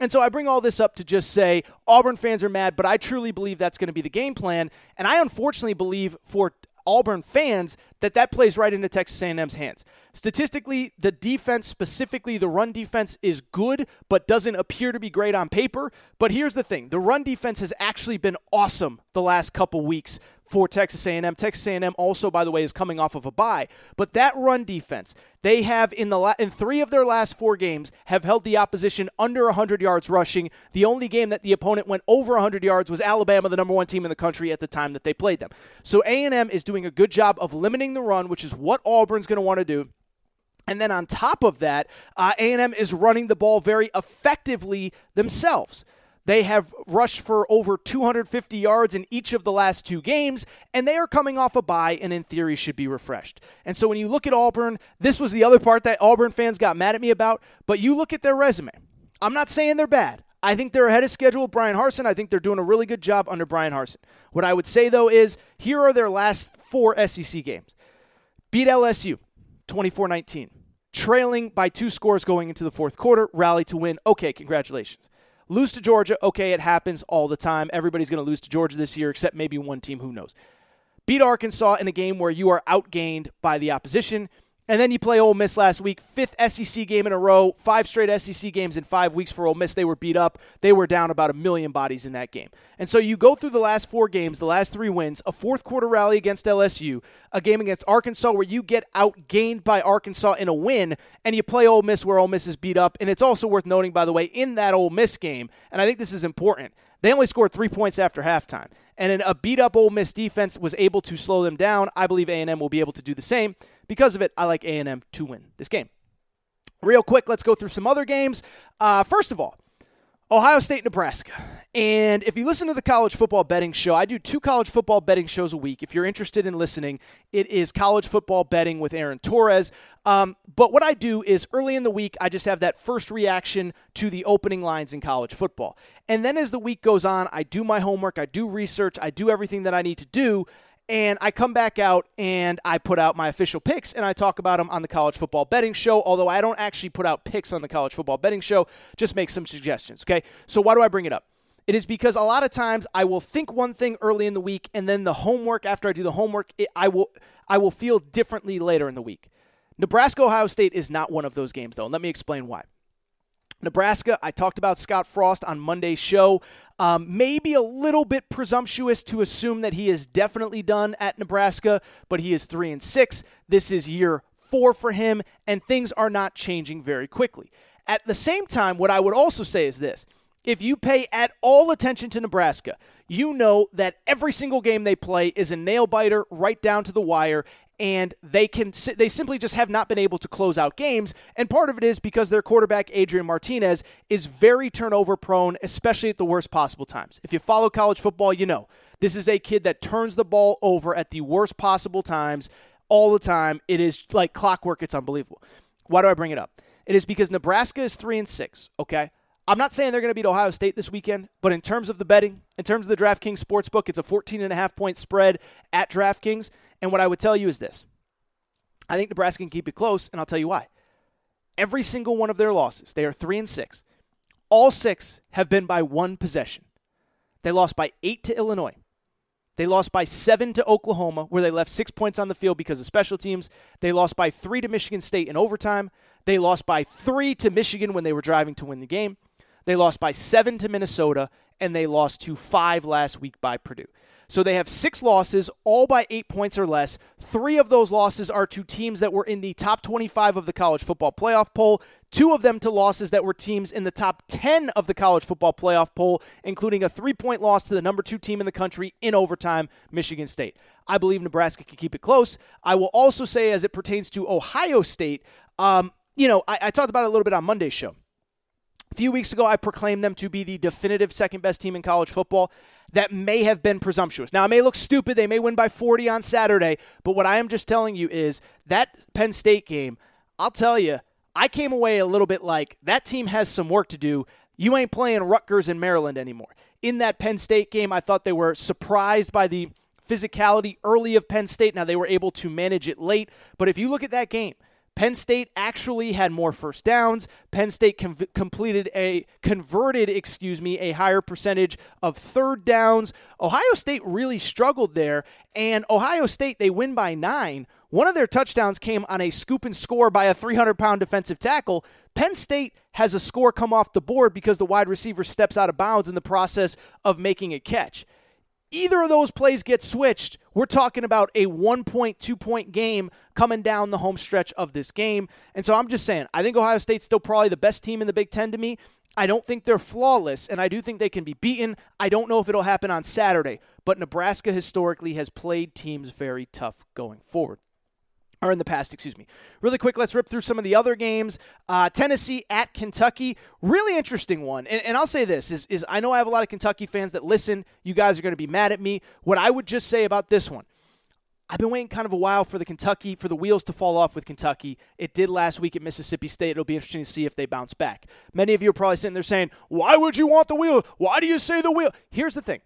C: And so I bring all this up to just say Auburn fans are mad, but I truly believe that's going to be the game plan. And I unfortunately believe for Auburn fans that that plays right into Texas A&M's hands. Statistically, the defense, specifically the run defense, is good, but doesn't appear to be great on paper. But here's the thing: the run defense has actually been awesome the last couple weeks for Texas A&M. Texas A&M also, by the way, is coming off of a bye. But that run defense, they have in the la- in three of their last four games have held the opposition under 100 yards rushing. The only game that the opponent went over 100 yards was Alabama, the number one team in the country at the time that they played them. So A&M is doing a good job of limiting the run, which is what Auburn's going to want to do. And then on top of that, uh, A&M is running the ball very effectively themselves. They have rushed for over 250 yards in each of the last two games, and they are coming off a bye and, in theory, should be refreshed. And so when you look at Auburn, this was the other part that Auburn fans got mad at me about, but you look at their resume. I'm not saying they're bad. I think they're ahead of schedule with Bryan Harsin. I think they're doing a really good job under Bryan Harsin. What I would say, though, is here are their last four SEC games beat LSU 24 19, trailing by two scores going into the fourth quarter, rally to win. Okay, congratulations. Lose to Georgia, okay, it happens all the time. Everybody's going to lose to Georgia this year, except maybe one team, who knows. Beat Arkansas in a game where you are outgained by the opposition. And then you play Ole Miss last week, fifth SEC game in a row, five straight SEC games in five weeks for Ole Miss. They were beat up. They were down about a million bodies in that game. And so you go through the last four games, the last three wins, a fourth quarter rally against LSU, a game against Arkansas where you get outgained by Arkansas in a win, and you play Ole Miss where Ole Miss is beat up. And it's also worth noting, by the way, in that Ole Miss game, and I think this is important, they only scored three points after halftime and a beat up Ole Miss defense was able to slow them down. I believe A&M will be able to do the same. Because of it, I like A&M to win this game. Real quick, let's go through some other games. Uh, first of all, Ohio State, Nebraska. And if you listen to the college football betting show, I do two college football betting shows a week. If you're interested in listening, it is college football betting with Aaron Torres. Um, but what I do is early in the week, I just have that first reaction to the opening lines in college football. And then as the week goes on, I do my homework, I do research, I do everything that I need to do and I come back out and I put out my official picks and I talk about them on the college football betting show. Although I don't actually put out picks on the college football betting show, just make some suggestions. Okay. So why do I bring it up? It is because a lot of times I will think one thing early in the week and then the homework after I do the homework, it, I will I will feel differently later in the week. Nebraska Ohio State is not one of those games though. And let me explain why. Nebraska, I talked about Scott Frost on Monday's show. Um, maybe a little bit presumptuous to assume that he is definitely done at Nebraska, but he is three and six. This is year four for him, and things are not changing very quickly. At the same time, what I would also say is this if you pay at all attention to Nebraska, you know that every single game they play is a nail biter right down to the wire, and they can they simply just have not been able to close out games. And part of it is because their quarterback Adrian Martinez is very turnover prone especially at the worst possible times. If you follow college football you know this is a kid that turns the ball over at the worst possible times all the time. It is like clockwork. It's unbelievable. Why do I bring it up? It is because Nebraska is 3 and 6 okay? I'm not saying they're going to beat Ohio State this weekend, but in terms of the betting, in terms of the DraftKings sportsbook, it's a 14 and a half point spread at DraftKings. And what I would tell you is this I think Nebraska can keep it close, and I'll tell you why. Every single one of their losses, they are three and six. All six have been by one possession. They lost by eight to Illinois. They lost by seven to Oklahoma, where they left six points on the field because of special teams. They lost by three to Michigan State in overtime. They lost by three to Michigan when they were driving to win the game. They lost by seven to Minnesota, and they lost to five last week by Purdue. So they have six losses, all by eight points or less. Three of those losses are to teams that were in the top 25 of the college football playoff poll. Two of them to losses that were teams in the top 10 of the college football playoff poll, including a three point loss to the number two team in the country in overtime, Michigan State. I believe Nebraska can keep it close. I will also say, as it pertains to Ohio State, um, you know, I, I talked about it a little bit on Monday's show. A few weeks ago, I proclaimed them to be the definitive second best team in college football that may have been presumptuous. Now, it may look stupid. They may win by 40 on Saturday. But what I am just telling you is that Penn State game, I'll tell you, I came away a little bit like that team has some work to do. You ain't playing Rutgers in Maryland anymore. In that Penn State game, I thought they were surprised by the physicality early of Penn State. Now, they were able to manage it late. But if you look at that game, Penn State actually had more first downs. Penn State com- completed a converted, excuse me, a higher percentage of third downs. Ohio State really struggled there, and Ohio State they win by 9. One of their touchdowns came on a scoop and score by a 300-pound defensive tackle. Penn State has a score come off the board because the wide receiver steps out of bounds in the process of making a catch either of those plays get switched, we're talking about a one point, two point game coming down the home stretch of this game. And so I'm just saying, I think Ohio State's still probably the best team in the Big Ten to me. I don't think they're flawless, and I do think they can be beaten. I don't know if it'll happen on Saturday, but Nebraska historically has played teams very tough going forward or in the past, excuse me. Really quick, let's rip through some of the other games. Uh, Tennessee at Kentucky, really interesting one. And, and, I'll say this is, is I know I have a lot of Kentucky fans that listen. You guys are going to be mad at me. What I would just say about this one, I've been waiting kind of a while for the Kentucky for the wheels to fall off with Kentucky. It did last week at Mississippi State. It'll be interesting to see if they bounce back. Many of you are probably sitting there saying, "Why would you want the wheel? Why do you say the wheel?" Here's the thing.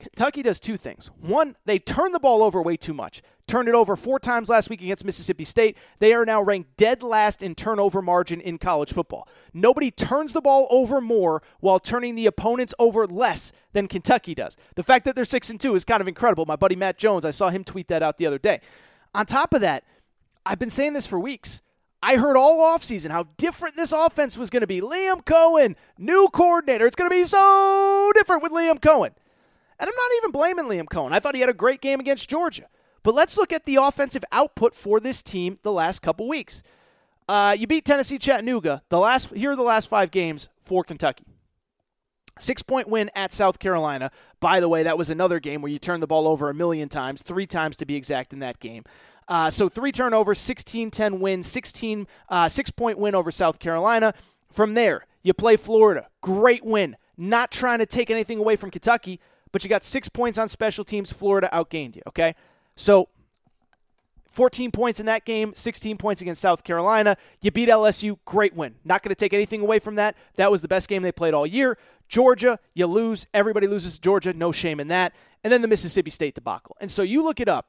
C: Kentucky does two things. One, they turn the ball over way too much. Turned it over four times last week against Mississippi State. They are now ranked dead last in turnover margin in college football. Nobody turns the ball over more while turning the opponents over less than Kentucky does. The fact that they're 6 and 2 is kind of incredible. My buddy Matt Jones, I saw him tweet that out the other day. On top of that, I've been saying this for weeks. I heard all offseason how different this offense was going to be. Liam Coen, new coordinator. It's going to be so different with Liam Coen. And I'm not even blaming Liam Coen. I thought he had a great game against Georgia. But let's look at the offensive output for this team the last couple weeks. Uh, you beat Tennessee Chattanooga. The last here are the last five games for Kentucky. Six point win at South Carolina. By the way, that was another game where you turned the ball over a million times, three times to be exact in that game. Uh, so three turnovers, 16 10 win, 16, uh, six point win over South Carolina. From there, you play Florida. Great win. Not trying to take anything away from Kentucky, but you got six points on special teams. Florida outgained you, okay? So 14 points in that game, 16 points against South Carolina. You beat LSU, great win. Not going to take anything away from that. That was the best game they played all year. Georgia, you lose. Everybody loses to Georgia. No shame in that. And then the Mississippi State debacle. And so you look it up,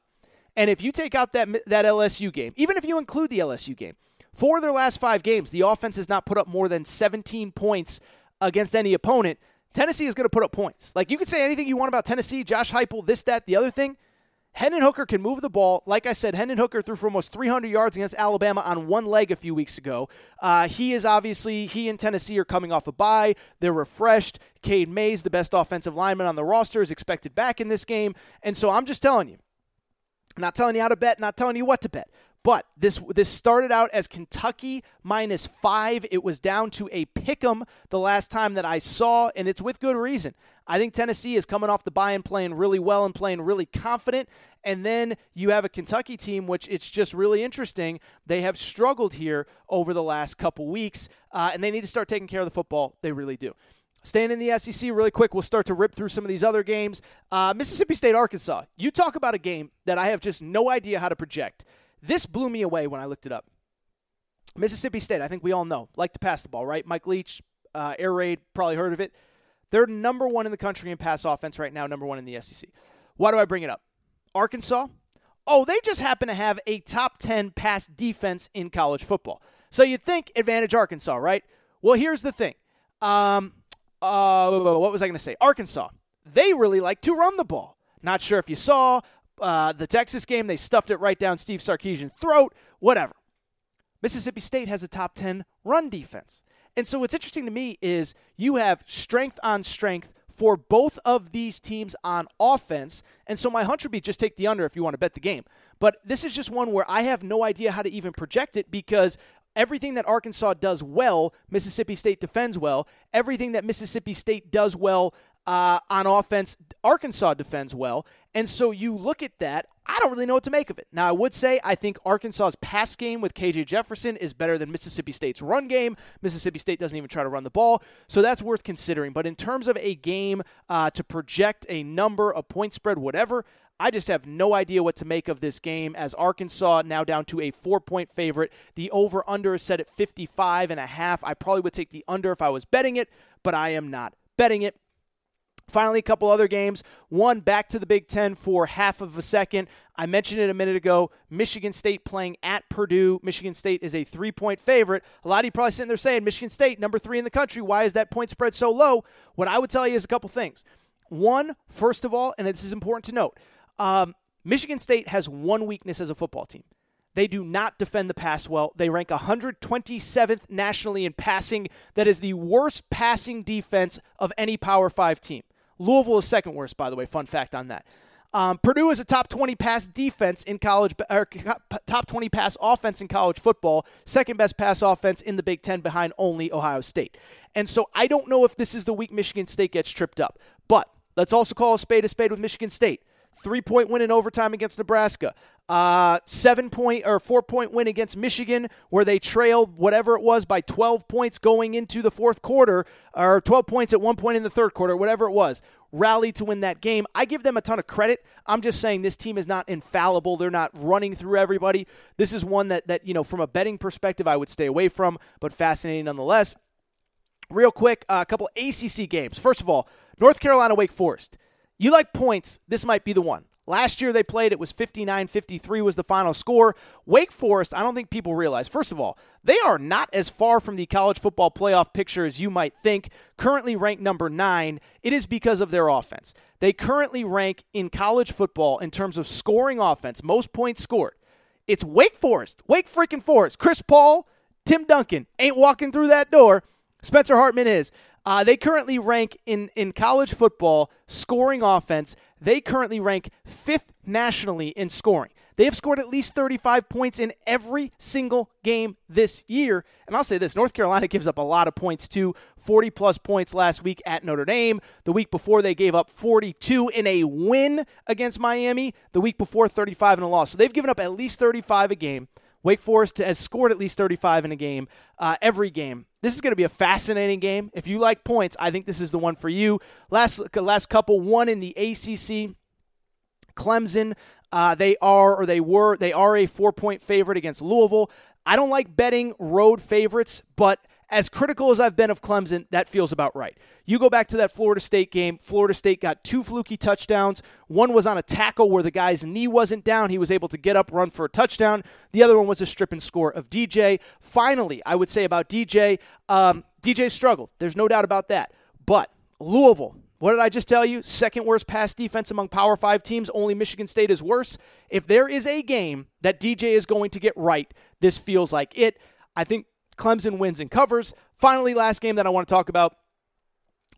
C: and if you take out that that LSU game, even if you include the LSU game, for their last five games, the offense has not put up more than 17 points against any opponent. Tennessee is going to put up points. Like you could say anything you want about Tennessee, Josh Heupel, this, that, the other thing. Hendon Hooker can move the ball. Like I said, Hendon Hooker threw for almost 300 yards against Alabama on one leg a few weeks ago. Uh, he is obviously, he and Tennessee are coming off a bye. They're refreshed. Cade Mays, the best offensive lineman on the roster, is expected back in this game. And so I'm just telling you, not telling you how to bet, not telling you what to bet. But this this started out as Kentucky minus five. It was down to a pick 'em the last time that I saw, and it's with good reason. I think Tennessee is coming off the bye and playing really well and playing really confident. And then you have a Kentucky team, which it's just really interesting. They have struggled here over the last couple weeks, uh, and they need to start taking care of the football. They really do. Staying in the SEC really quick, we'll start to rip through some of these other games. Uh, Mississippi State, Arkansas. You talk about a game that I have just no idea how to project. This blew me away when I looked it up. Mississippi State, I think we all know, like to pass the ball, right? Mike Leach, uh, air raid, probably heard of it. They're number one in the country in pass offense right now, number one in the SEC. Why do I bring it up? Arkansas? Oh, they just happen to have a top 10 pass defense in college football. So you'd think advantage Arkansas, right? Well, here's the thing Um, uh, what was I going to say? Arkansas. They really like to run the ball. Not sure if you saw uh, the Texas game. They stuffed it right down Steve Sarkisian's throat. Whatever. Mississippi State has a top 10 run defense. And so what's interesting to me is you have strength on strength for both of these teams on offense. And so my hunch would be just take the under if you want to bet the game. But this is just one where I have no idea how to even project it because everything that Arkansas does well, Mississippi State defends well. Everything that Mississippi State does well uh, on offense, Arkansas defends well. And so you look at that, I don't really know what to make of it. Now, I would say I think Arkansas's pass game with KJ Jefferson is better than Mississippi State's run game. Mississippi State doesn't even try to run the ball, so that's worth considering. But in terms of a game uh, to project a number, a point spread, whatever, I just have no idea what to make of this game as Arkansas now down to a four point favorite. The over under is set at 55 and a half. I probably would take the under if I was betting it, but I am not betting it. Finally, a couple other games. One back to the Big Ten for half of a second. I mentioned it a minute ago. Michigan State playing at Purdue. Michigan State is a three point favorite. A lot of you probably sitting there saying, Michigan State, number three in the country. Why is that point spread so low? What I would tell you is a couple things. One, first of all, and this is important to note um, Michigan State has one weakness as a football team. They do not defend the pass well. They rank 127th nationally in passing. That is the worst passing defense of any Power 5 team. Louisville is second worst, by the way. Fun fact on that. Um, Purdue is a top 20 pass defense in college, or top 20 pass offense in college football, second best pass offense in the Big Ten behind only Ohio State. And so I don't know if this is the week Michigan State gets tripped up. But let's also call a spade a spade with Michigan State. Three point win in overtime against Nebraska. Uh, seven point or four point win against Michigan, where they trailed whatever it was by 12 points going into the fourth quarter, or 12 points at one point in the third quarter, whatever it was. Rallied to win that game. I give them a ton of credit. I'm just saying this team is not infallible. They're not running through everybody. This is one that that you know from a betting perspective I would stay away from, but fascinating nonetheless. Real quick, uh, a couple ACC games. First of all, North Carolina Wake Forest. You like points, this might be the one. Last year they played, it was 59 53 was the final score. Wake Forest, I don't think people realize. First of all, they are not as far from the college football playoff picture as you might think. Currently ranked number nine, it is because of their offense. They currently rank in college football in terms of scoring offense, most points scored. It's Wake Forest, Wake freaking Forest. Chris Paul, Tim Duncan ain't walking through that door. Spencer Hartman is. Uh, they currently rank in, in college football scoring offense. They currently rank fifth nationally in scoring. They have scored at least 35 points in every single game this year. And I'll say this North Carolina gives up a lot of points too 40 plus points last week at Notre Dame. The week before, they gave up 42 in a win against Miami. The week before, 35 in a loss. So they've given up at least 35 a game. Wake Forest has scored at least 35 in a game uh, every game. This is going to be a fascinating game. If you like points, I think this is the one for you. Last last couple, one in the ACC. Clemson, uh, they are or they were they are a four point favorite against Louisville. I don't like betting road favorites, but as critical as I've been of Clemson, that feels about right. You go back to that Florida State game. Florida State got two fluky touchdowns. One was on a tackle where the guy's knee wasn't down. He was able to get up, run for a touchdown. The other one was a strip and score of DJ. Finally, I would say about DJ, um, DJ struggled. There's no doubt about that. But Louisville, what did I just tell you? Second worst pass defense among Power Five teams. Only Michigan State is worse. If there is a game that DJ is going to get right, this feels like it. I think Clemson wins and covers. Finally, last game that I want to talk about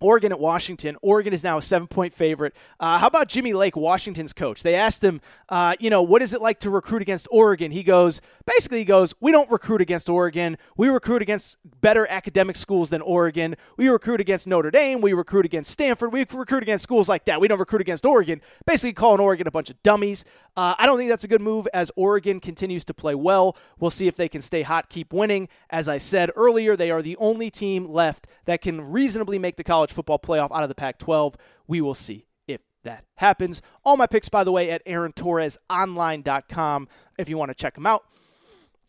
C: Oregon at Washington. Oregon is now a seven point favorite. Uh, how about Jimmy Lake, Washington's coach? They asked him, uh, you know, what is it like to recruit against Oregon? He goes, basically, he goes, we don't recruit against Oregon. We recruit against better academic schools than Oregon. We recruit against Notre Dame. We recruit against Stanford. We recruit against schools like that. We don't recruit against Oregon. Basically, calling Oregon a bunch of dummies. Uh, I don't think that's a good move as Oregon continues to play well. We'll see if they can stay hot, keep winning. As I said earlier, they are the only team left that can reasonably make the college football playoff out of the Pac 12. We will see if that happens. All my picks, by the way, at AaronTorresOnline.com if you want to check them out.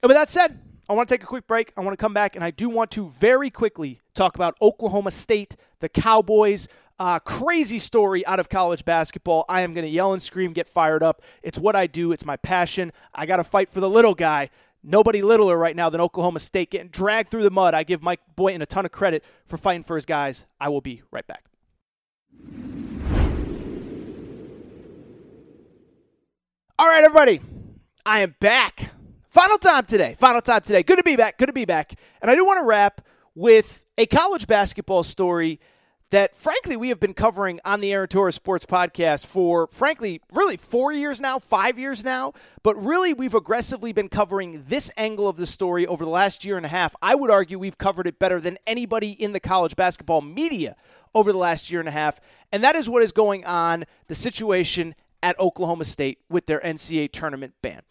C: And with that said, I want to take a quick break. I want to come back, and I do want to very quickly talk about Oklahoma State, the Cowboys. Uh, crazy story out of college basketball. I am going to yell and scream, get fired up. It's what I do, it's my passion. I got to fight for the little guy. Nobody littler right now than Oklahoma State getting dragged through the mud. I give Mike Boynton a ton of credit for fighting for his guys. I will be right back. All right, everybody. I am back. Final time today. Final time today. Good to be back. Good to be back. And I do want to wrap with a college basketball story that, frankly, we have been covering on the Aaron Torres Sports Podcast for, frankly, really four years now, five years now. But really, we've aggressively been covering this angle of the story over the last year and a half. I would argue we've covered it better than anybody in the college basketball media over the last year and a half. And that is what is going on the situation at Oklahoma State with their NCAA tournament ban.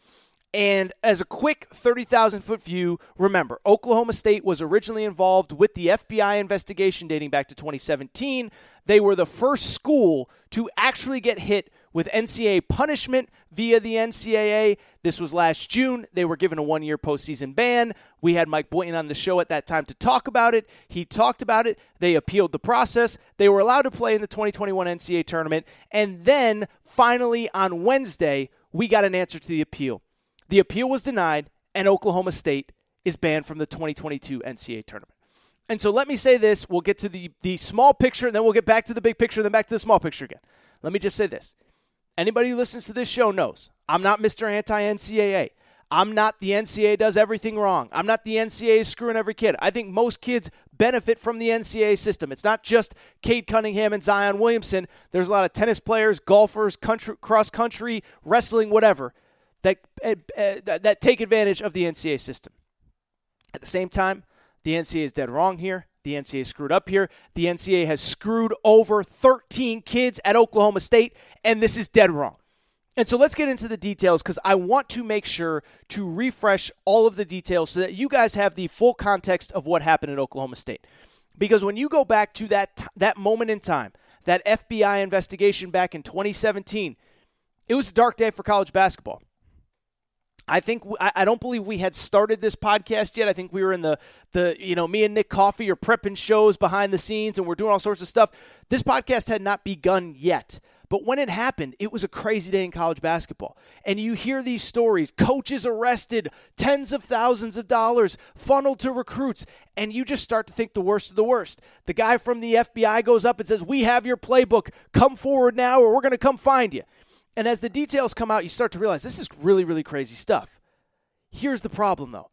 C: And as a quick 30,000 foot view, remember, Oklahoma State was originally involved with the FBI investigation dating back to 2017. They were the first school to actually get hit with NCAA punishment via the NCAA. This was last June. They were given a one year postseason ban. We had Mike Boynton on the show at that time to talk about it. He talked about it. They appealed the process. They were allowed to play in the 2021 NCAA tournament. And then finally on Wednesday, we got an answer to the appeal. The appeal was denied, and Oklahoma State is banned from the 2022 NCAA tournament. And so let me say this. We'll get to the, the small picture, and then we'll get back to the big picture, and then back to the small picture again. Let me just say this. Anybody who listens to this show knows I'm not Mr. Anti NCAA. I'm not the NCAA does everything wrong. I'm not the NCAA screwing every kid. I think most kids benefit from the NCAA system. It's not just Cade Cunningham and Zion Williamson. There's a lot of tennis players, golfers, country, cross country, wrestling, whatever that, uh, that take advantage of the NCAA system. At the same time, the NCAA is dead wrong here. The NCAA screwed up here. The NCAA has screwed over 13 kids at Oklahoma State, and this is dead wrong. And so let's get into the details because I want to make sure to refresh all of the details so that you guys have the full context of what happened at Oklahoma State. Because when you go back to that t- that moment in time, that FBI investigation back in 2017, it was a dark day for college basketball. I think I don't believe we had started this podcast yet. I think we were in the the you know me and Nick Coffee are prepping shows behind the scenes and we're doing all sorts of stuff. This podcast had not begun yet. But when it happened, it was a crazy day in college basketball. And you hear these stories coaches arrested, tens of thousands of dollars funneled to recruits, and you just start to think the worst of the worst. The guy from the FBI goes up and says, We have your playbook. Come forward now, or we're going to come find you. And as the details come out, you start to realize this is really, really crazy stuff. Here's the problem, though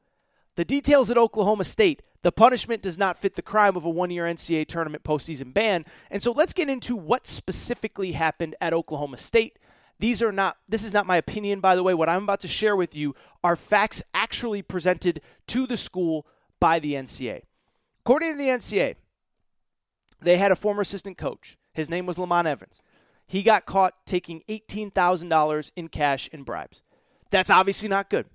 C: the details at Oklahoma State, the punishment does not fit the crime of a one year NCAA tournament postseason ban. And so let's get into what specifically happened at Oklahoma State. These are not, this is not my opinion, by the way. What I'm about to share with you are facts actually presented to the school by the NCAA. According to the NCAA, they had a former assistant coach. His name was Lamont Evans he got caught taking $18,000 in cash and bribes. That's obviously not good.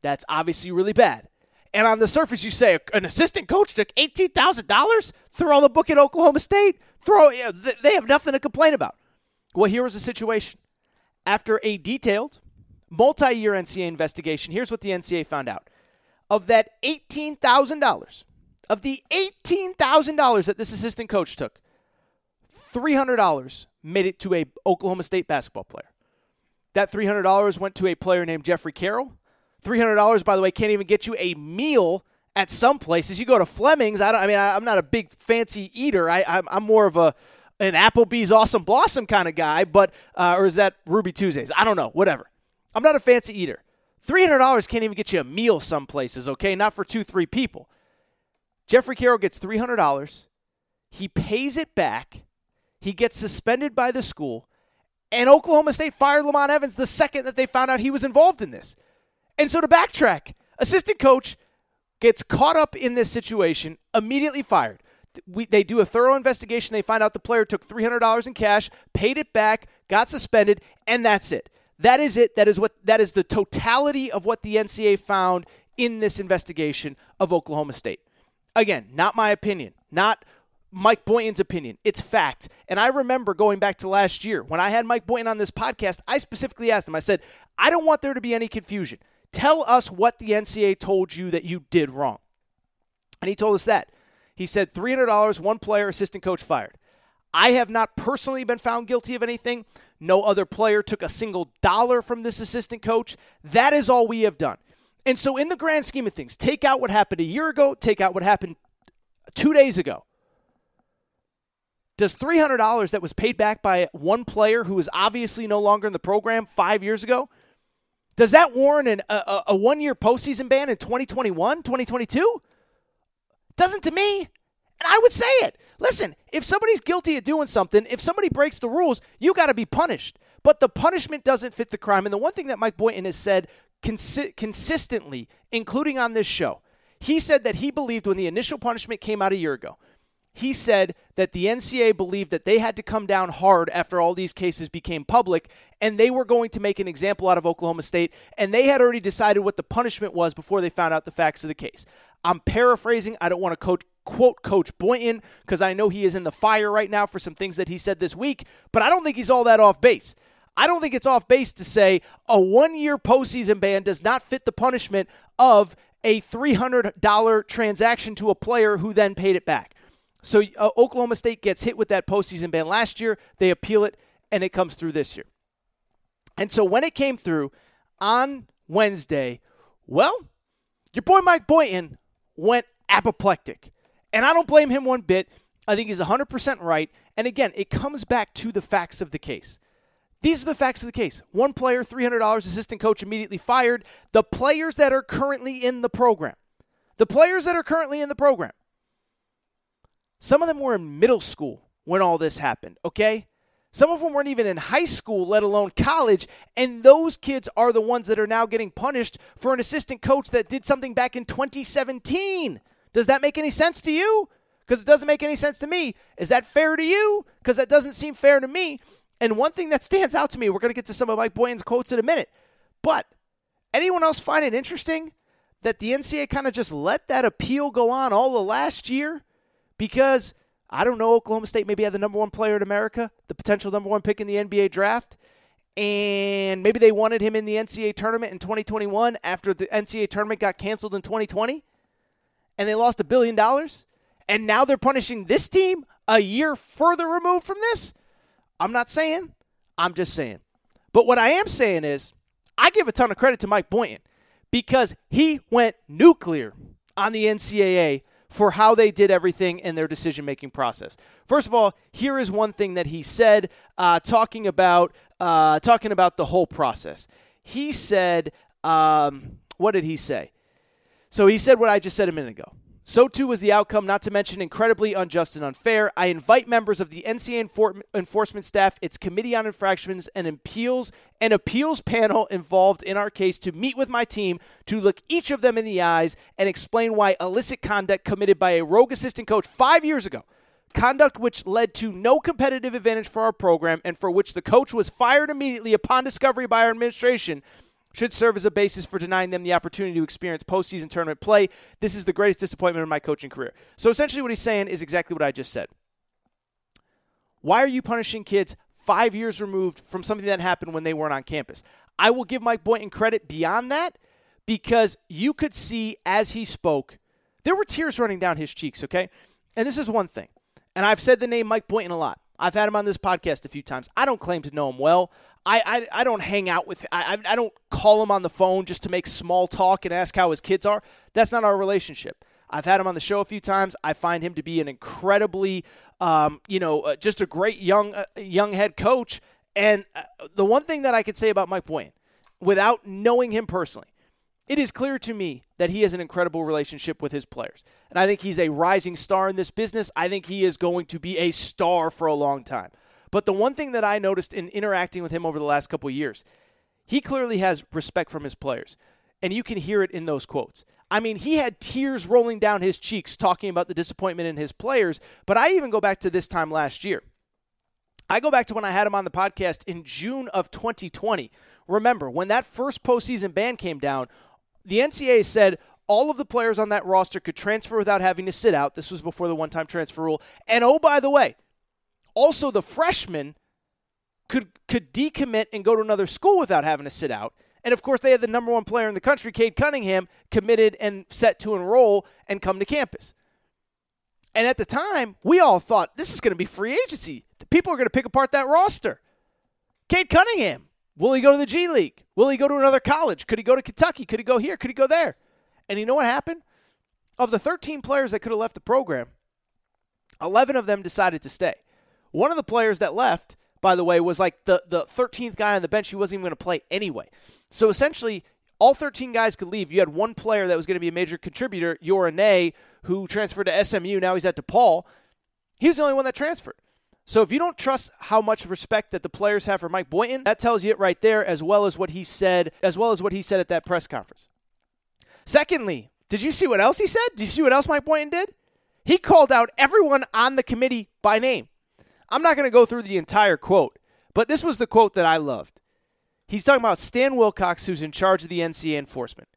C: That's obviously really bad. And on the surface, you say an assistant coach took $18,000? Throw the book at Oklahoma State? Throw they have nothing to complain about. Well, here was the situation. After a detailed, multi year NCAA investigation, here's what the NCAA found out. Of that $18,000, of the $18,000 that this assistant coach took, $300 made it to a Oklahoma State basketball player. That $300 went to a player named Jeffrey Carroll. $300, by the way, can't even get you a meal at some places. You go to Fleming's. I don't. I mean, I, am not a big fancy eater. I, I'm, I'm more of a an Applebee's Awesome Blossom kind of guy. But uh, or is that Ruby Tuesdays? I don't know. Whatever. I'm not a fancy eater. Three hundred dollars can't even get you a meal some places. Okay, not for two, three people. Jeffrey Carroll gets three hundred dollars. He pays it back he gets suspended by the school, and Oklahoma State fired Lamont Evans the second that they found out he was involved in this. And so to backtrack, assistant coach gets caught up in this situation, immediately fired. We, they do a thorough investigation. They find out the player took $300 in cash, paid it back, got suspended, and that's it. That is it. That is what that is the totality of what the NCAA found in this investigation of Oklahoma State. Again, not my opinion, not Mike Boynton's opinion. It's fact. And I remember going back to last year when I had Mike Boynton on this podcast, I specifically asked him, I said, I don't want there to be any confusion. Tell us what the NCAA told you that you did wrong. And he told us that. He said $300, one player, assistant coach fired. I have not personally been found guilty of anything. No other player took a single dollar from this assistant coach. That is all we have done. And so, in the grand scheme of things, take out what happened a year ago, take out what happened two days ago. Does $300 that was paid back by one player who is obviously no longer in the program five years ago, does that warrant an, a, a one year postseason ban in 2021, 2022? Doesn't to me. And I would say it. Listen, if somebody's guilty of doing something, if somebody breaks the rules, you got to be punished. But the punishment doesn't fit the crime. And the one thing that Mike Boynton has said consi- consistently, including on this show, he said that he believed when the initial punishment came out a year ago, he said that the NCAA believed that they had to come down hard after all these cases became public and they were going to make an example out of Oklahoma State and they had already decided what the punishment was before they found out the facts of the case. I'm paraphrasing. I don't want to coach, quote Coach Boynton because I know he is in the fire right now for some things that he said this week, but I don't think he's all that off base. I don't think it's off base to say a one year postseason ban does not fit the punishment of a $300 transaction to a player who then paid it back. So uh, Oklahoma State gets hit with that postseason ban last year. They appeal it, and it comes through this year. And so when it came through on Wednesday, well, your boy Mike Boynton went apoplectic. And I don't blame him one bit. I think he's 100% right. And again, it comes back to the facts of the case. These are the facts of the case. One player, $300, assistant coach immediately fired. The players that are currently in the program, the players that are currently in the program, some of them were in middle school when all this happened, okay? Some of them weren't even in high school, let alone college. And those kids are the ones that are now getting punished for an assistant coach that did something back in 2017. Does that make any sense to you? Because it doesn't make any sense to me. Is that fair to you? Because that doesn't seem fair to me. And one thing that stands out to me, we're going to get to some of Mike Boynton's quotes in a minute, but anyone else find it interesting that the NCAA kind of just let that appeal go on all the last year? Because I don't know, Oklahoma State maybe had the number one player in America, the potential number one pick in the NBA draft, and maybe they wanted him in the NCAA tournament in 2021 after the NCAA tournament got canceled in 2020, and they lost a billion dollars, and now they're punishing this team a year further removed from this. I'm not saying, I'm just saying. But what I am saying is, I give a ton of credit to Mike Boynton because he went nuclear on the NCAA for how they did everything in their decision making process. First of all, here is one thing that he said, uh, talking about uh, talking about the whole process. He said, um, "What did he say?" So he said what I just said a minute ago. So too was the outcome, not to mention incredibly unjust and unfair. I invite members of the NCAA enforcement staff, its committee on infractions and appeals, and appeals panel involved in our case to meet with my team to look each of them in the eyes and explain why illicit conduct committed by a rogue assistant coach five years ago, conduct which led to no competitive advantage for our program and for which the coach was fired immediately upon discovery by our administration, should serve as a basis for denying them the opportunity to experience postseason tournament play. This is the greatest disappointment of my coaching career. So essentially, what he's saying is exactly what I just said. Why are you punishing kids five years removed from something that happened when they weren't on campus? I will give Mike Boynton credit beyond that because you could see as he spoke, there were tears running down his cheeks, okay? And this is one thing. And I've said the name Mike Boynton a lot. I've had him on this podcast a few times. I don't claim to know him well. I, I, I don't hang out with I, I don't call him on the phone just to make small talk and ask how his kids are. That's not our relationship. I've had him on the show a few times. I find him to be an incredibly, um, you know, uh, just a great young uh, young head coach. And uh, the one thing that I could say about Mike Boynton, without knowing him personally, it is clear to me that he has an incredible relationship with his players. And I think he's a rising star in this business. I think he is going to be a star for a long time. But the one thing that I noticed in interacting with him over the last couple years, he clearly has respect from his players. And you can hear it in those quotes. I mean, he had tears rolling down his cheeks talking about the disappointment in his players. But I even go back to this time last year. I go back to when I had him on the podcast in June of 2020. Remember, when that first postseason ban came down, the NCAA said all of the players on that roster could transfer without having to sit out. This was before the one time transfer rule. And oh, by the way, also, the freshmen could could decommit and go to another school without having to sit out. And of course, they had the number one player in the country, Cade Cunningham, committed and set to enroll and come to campus. And at the time, we all thought this is going to be free agency. The people are going to pick apart that roster. Cade Cunningham, Will he go to the G League? Will he go to another college? Could he go to Kentucky? Could he go here? Could he go there? And you know what happened? Of the 13 players that could have left the program, 11 of them decided to stay. One of the players that left, by the way, was like the, the 13th guy on the bench who wasn't even going to play anyway. So essentially, all 13 guys could leave. You had one player that was going to be a major contributor, Yor Anei, who transferred to SMU. Now he's at DePaul. He was the only one that transferred. So if you don't trust how much respect that the players have for Mike Boynton, that tells you it right there, as well as what he said, as well as what he said at that press conference. Secondly, did you see what else he said? Did you see what else Mike Boynton did? He called out everyone on the committee by name. I'm not going to go through the entire quote, but this was the quote that I loved. He's talking about Stan Wilcox, who's in charge of the NCAA enforcement.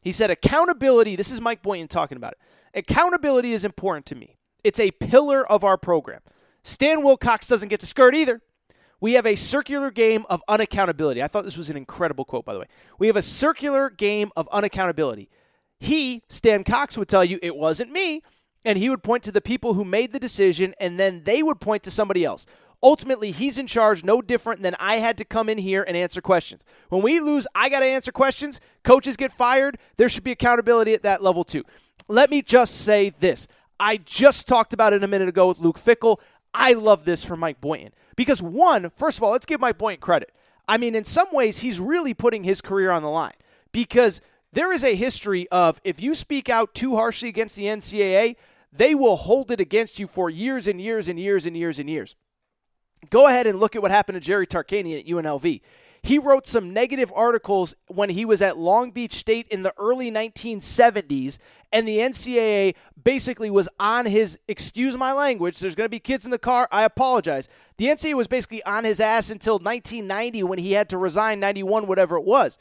C: He said, Accountability, this is Mike Boynton talking about it. Accountability is important to me. It's a pillar of our program. Stan Wilcox doesn't get to skirt either. We have a circular game of unaccountability. I thought this was an incredible quote, by the way. We have a circular game of unaccountability. He, Stan Cox, would tell you it wasn't me, and he would point to the people who made the decision, and then they would point to somebody else. Ultimately, he's in charge, no different than I had to come in here and answer questions. When we lose, I got to answer questions. Coaches get fired. There should be accountability at that level, too. Let me just say this. I just talked about it a minute ago with Luke Fickell. I love this for Mike Boynton. Because, one, first of all, let's give Mike Boynton credit. I mean, in some ways, he's really putting his career on the line because there is a history of if you speak out too harshly against the NCAA, they will hold it against you for years and years and years and years and years. Go ahead and look at what happened to Jerry Tarkanian at UNLV. He wrote some negative articles when he was at Long Beach State in the early 1970s, and the NCAA basically was on his, excuse my language, there's going to be kids in the car, I apologize. The NCAA was basically on his ass until 1990 when he had to resign, 91, whatever it was.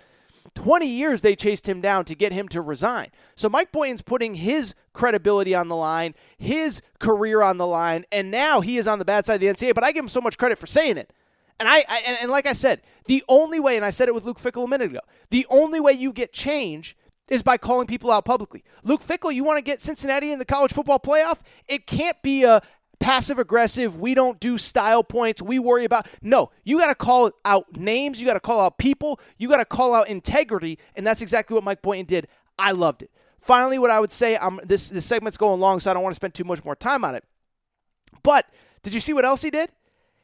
C: 20 years they chased him down to get him to resign. So Mike Boynton's putting his credibility on the line, his career on the line, and now he is on the bad side of the NCAA. But I give him so much credit for saying it. And I, I and, and like I said, the only way, and I said it with Luke Fickell a minute ago, the only way you get change is by calling people out publicly. Luke Fickell, you want to get Cincinnati in the college football playoff? It can't be a passive aggressive, we don't do style points, we worry about. No, you got to call out names, you got to call out people, you got to call out integrity, and that's exactly what Mike Boynton did. I loved it. Finally, what I would say, I'm this this segment's going long, so I don't want to spend too much more time on it. But did you see what else he did?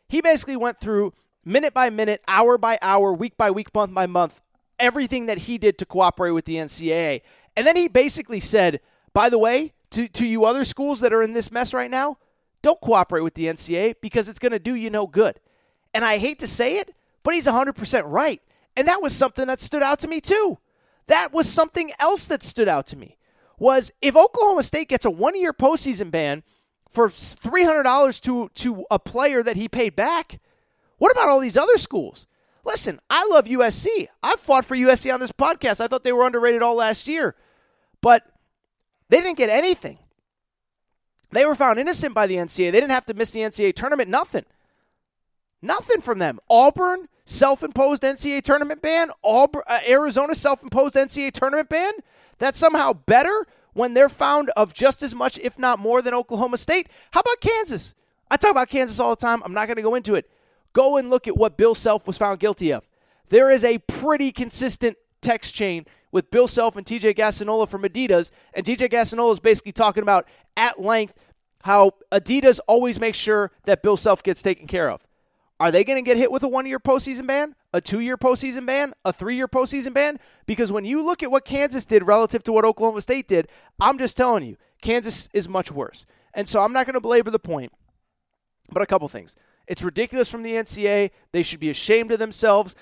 C: He basically went through minute by minute, hour by hour, week by week, month by month, everything that he did to cooperate with the NCAA. And then he basically said, by the way, to, to you other schools that are in this mess right now, don't cooperate with the NCAA because it's going to do you no good. And I hate to say it, but he's 100% right. And that was something that stood out to me too. That was something else that stood out to me. Was if Oklahoma State gets a one-year postseason ban for $300 to to a player that he paid back, what about all these other schools? Listen, I love USC. I've fought for USC on this podcast. I thought they were underrated all last year. But they didn't get anything. They were found innocent by the NCAA. They didn't have to miss the NCAA tournament. Nothing. Nothing from them. Auburn, self imposed NCAA tournament ban. Auburn, uh, Arizona, self imposed NCAA tournament ban. That's somehow better when they're found of just as much, if not more, than Oklahoma State. How about Kansas? I talk about Kansas all the time. I'm not going to go into it. Go and look at what Bill Self was found guilty of. There is a pretty consistent text chain with Bill Self and TJ Gassnola from Adidas. And TJ Gassnola is basically talking about at length how Adidas always makes sure that Bill Self gets taken care of. Are they going to get hit with a one year postseason ban, a two year postseason ban, a three year postseason ban? Because when you look at what Kansas did relative to what Oklahoma State did, I'm just telling you, Kansas is much worse. And so I'm not going to belabor the point, but a couple things. It's ridiculous from the NCAA. They should be ashamed of themselves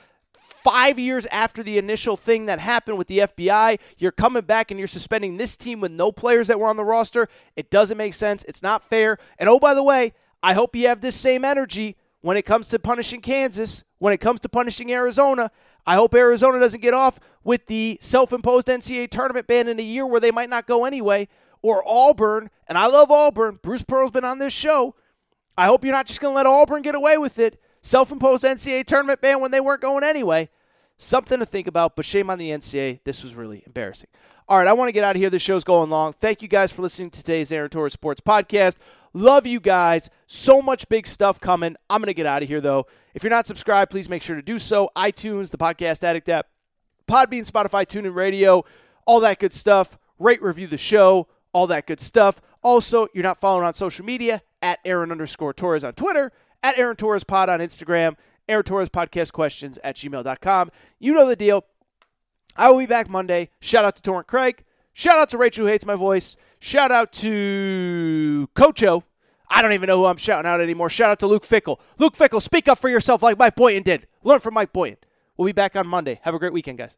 C: five years after the initial thing that happened with the FBI, you're coming back and you're suspending this team with no players that were on the roster. It doesn't make sense. It's not fair. And oh, by the way, I hope you have this same energy when it comes to punishing Kansas, when it comes to punishing Arizona. I hope Arizona doesn't get off with the self imposed NCAA tournament ban in a year where they might not go anyway. Or Auburn, and I love Auburn. Bruce Pearl's been on this show. I hope you're not just going to let Auburn get away with it self imposed NCAA tournament ban when they weren't going anyway. Something to think about, but shame on the NCAA. This was really embarrassing. All right, I want to get out of here. The show's going long. Thank you guys for listening to today's Aaron Torres Sports Podcast. Love you guys. So much big stuff coming. I'm going to get out of here, though. If you're not subscribed, please make sure to do so. iTunes, the Podcast Addict app, Podbean, Spotify, TuneIn Radio, all that good stuff. Rate, review the show, all that good stuff. Also, you're not following on social media at Aaron underscore Torres on Twitter, at Aaron Torres Pod on Instagram, Aaron Torres Podcast Questions at gmail.com. You know the deal. I will be back Monday. Shout out to Torrent Craig. Shout out to Rachel who hates my voice. Shout out to Cocho. I don't even know who I'm shouting out anymore. Shout out to Luke Fickell. Luke Fickell, speak up for yourself like Mike Boynton did. Learn from Mike Boynton. We'll be back on Monday. Have a great weekend, guys.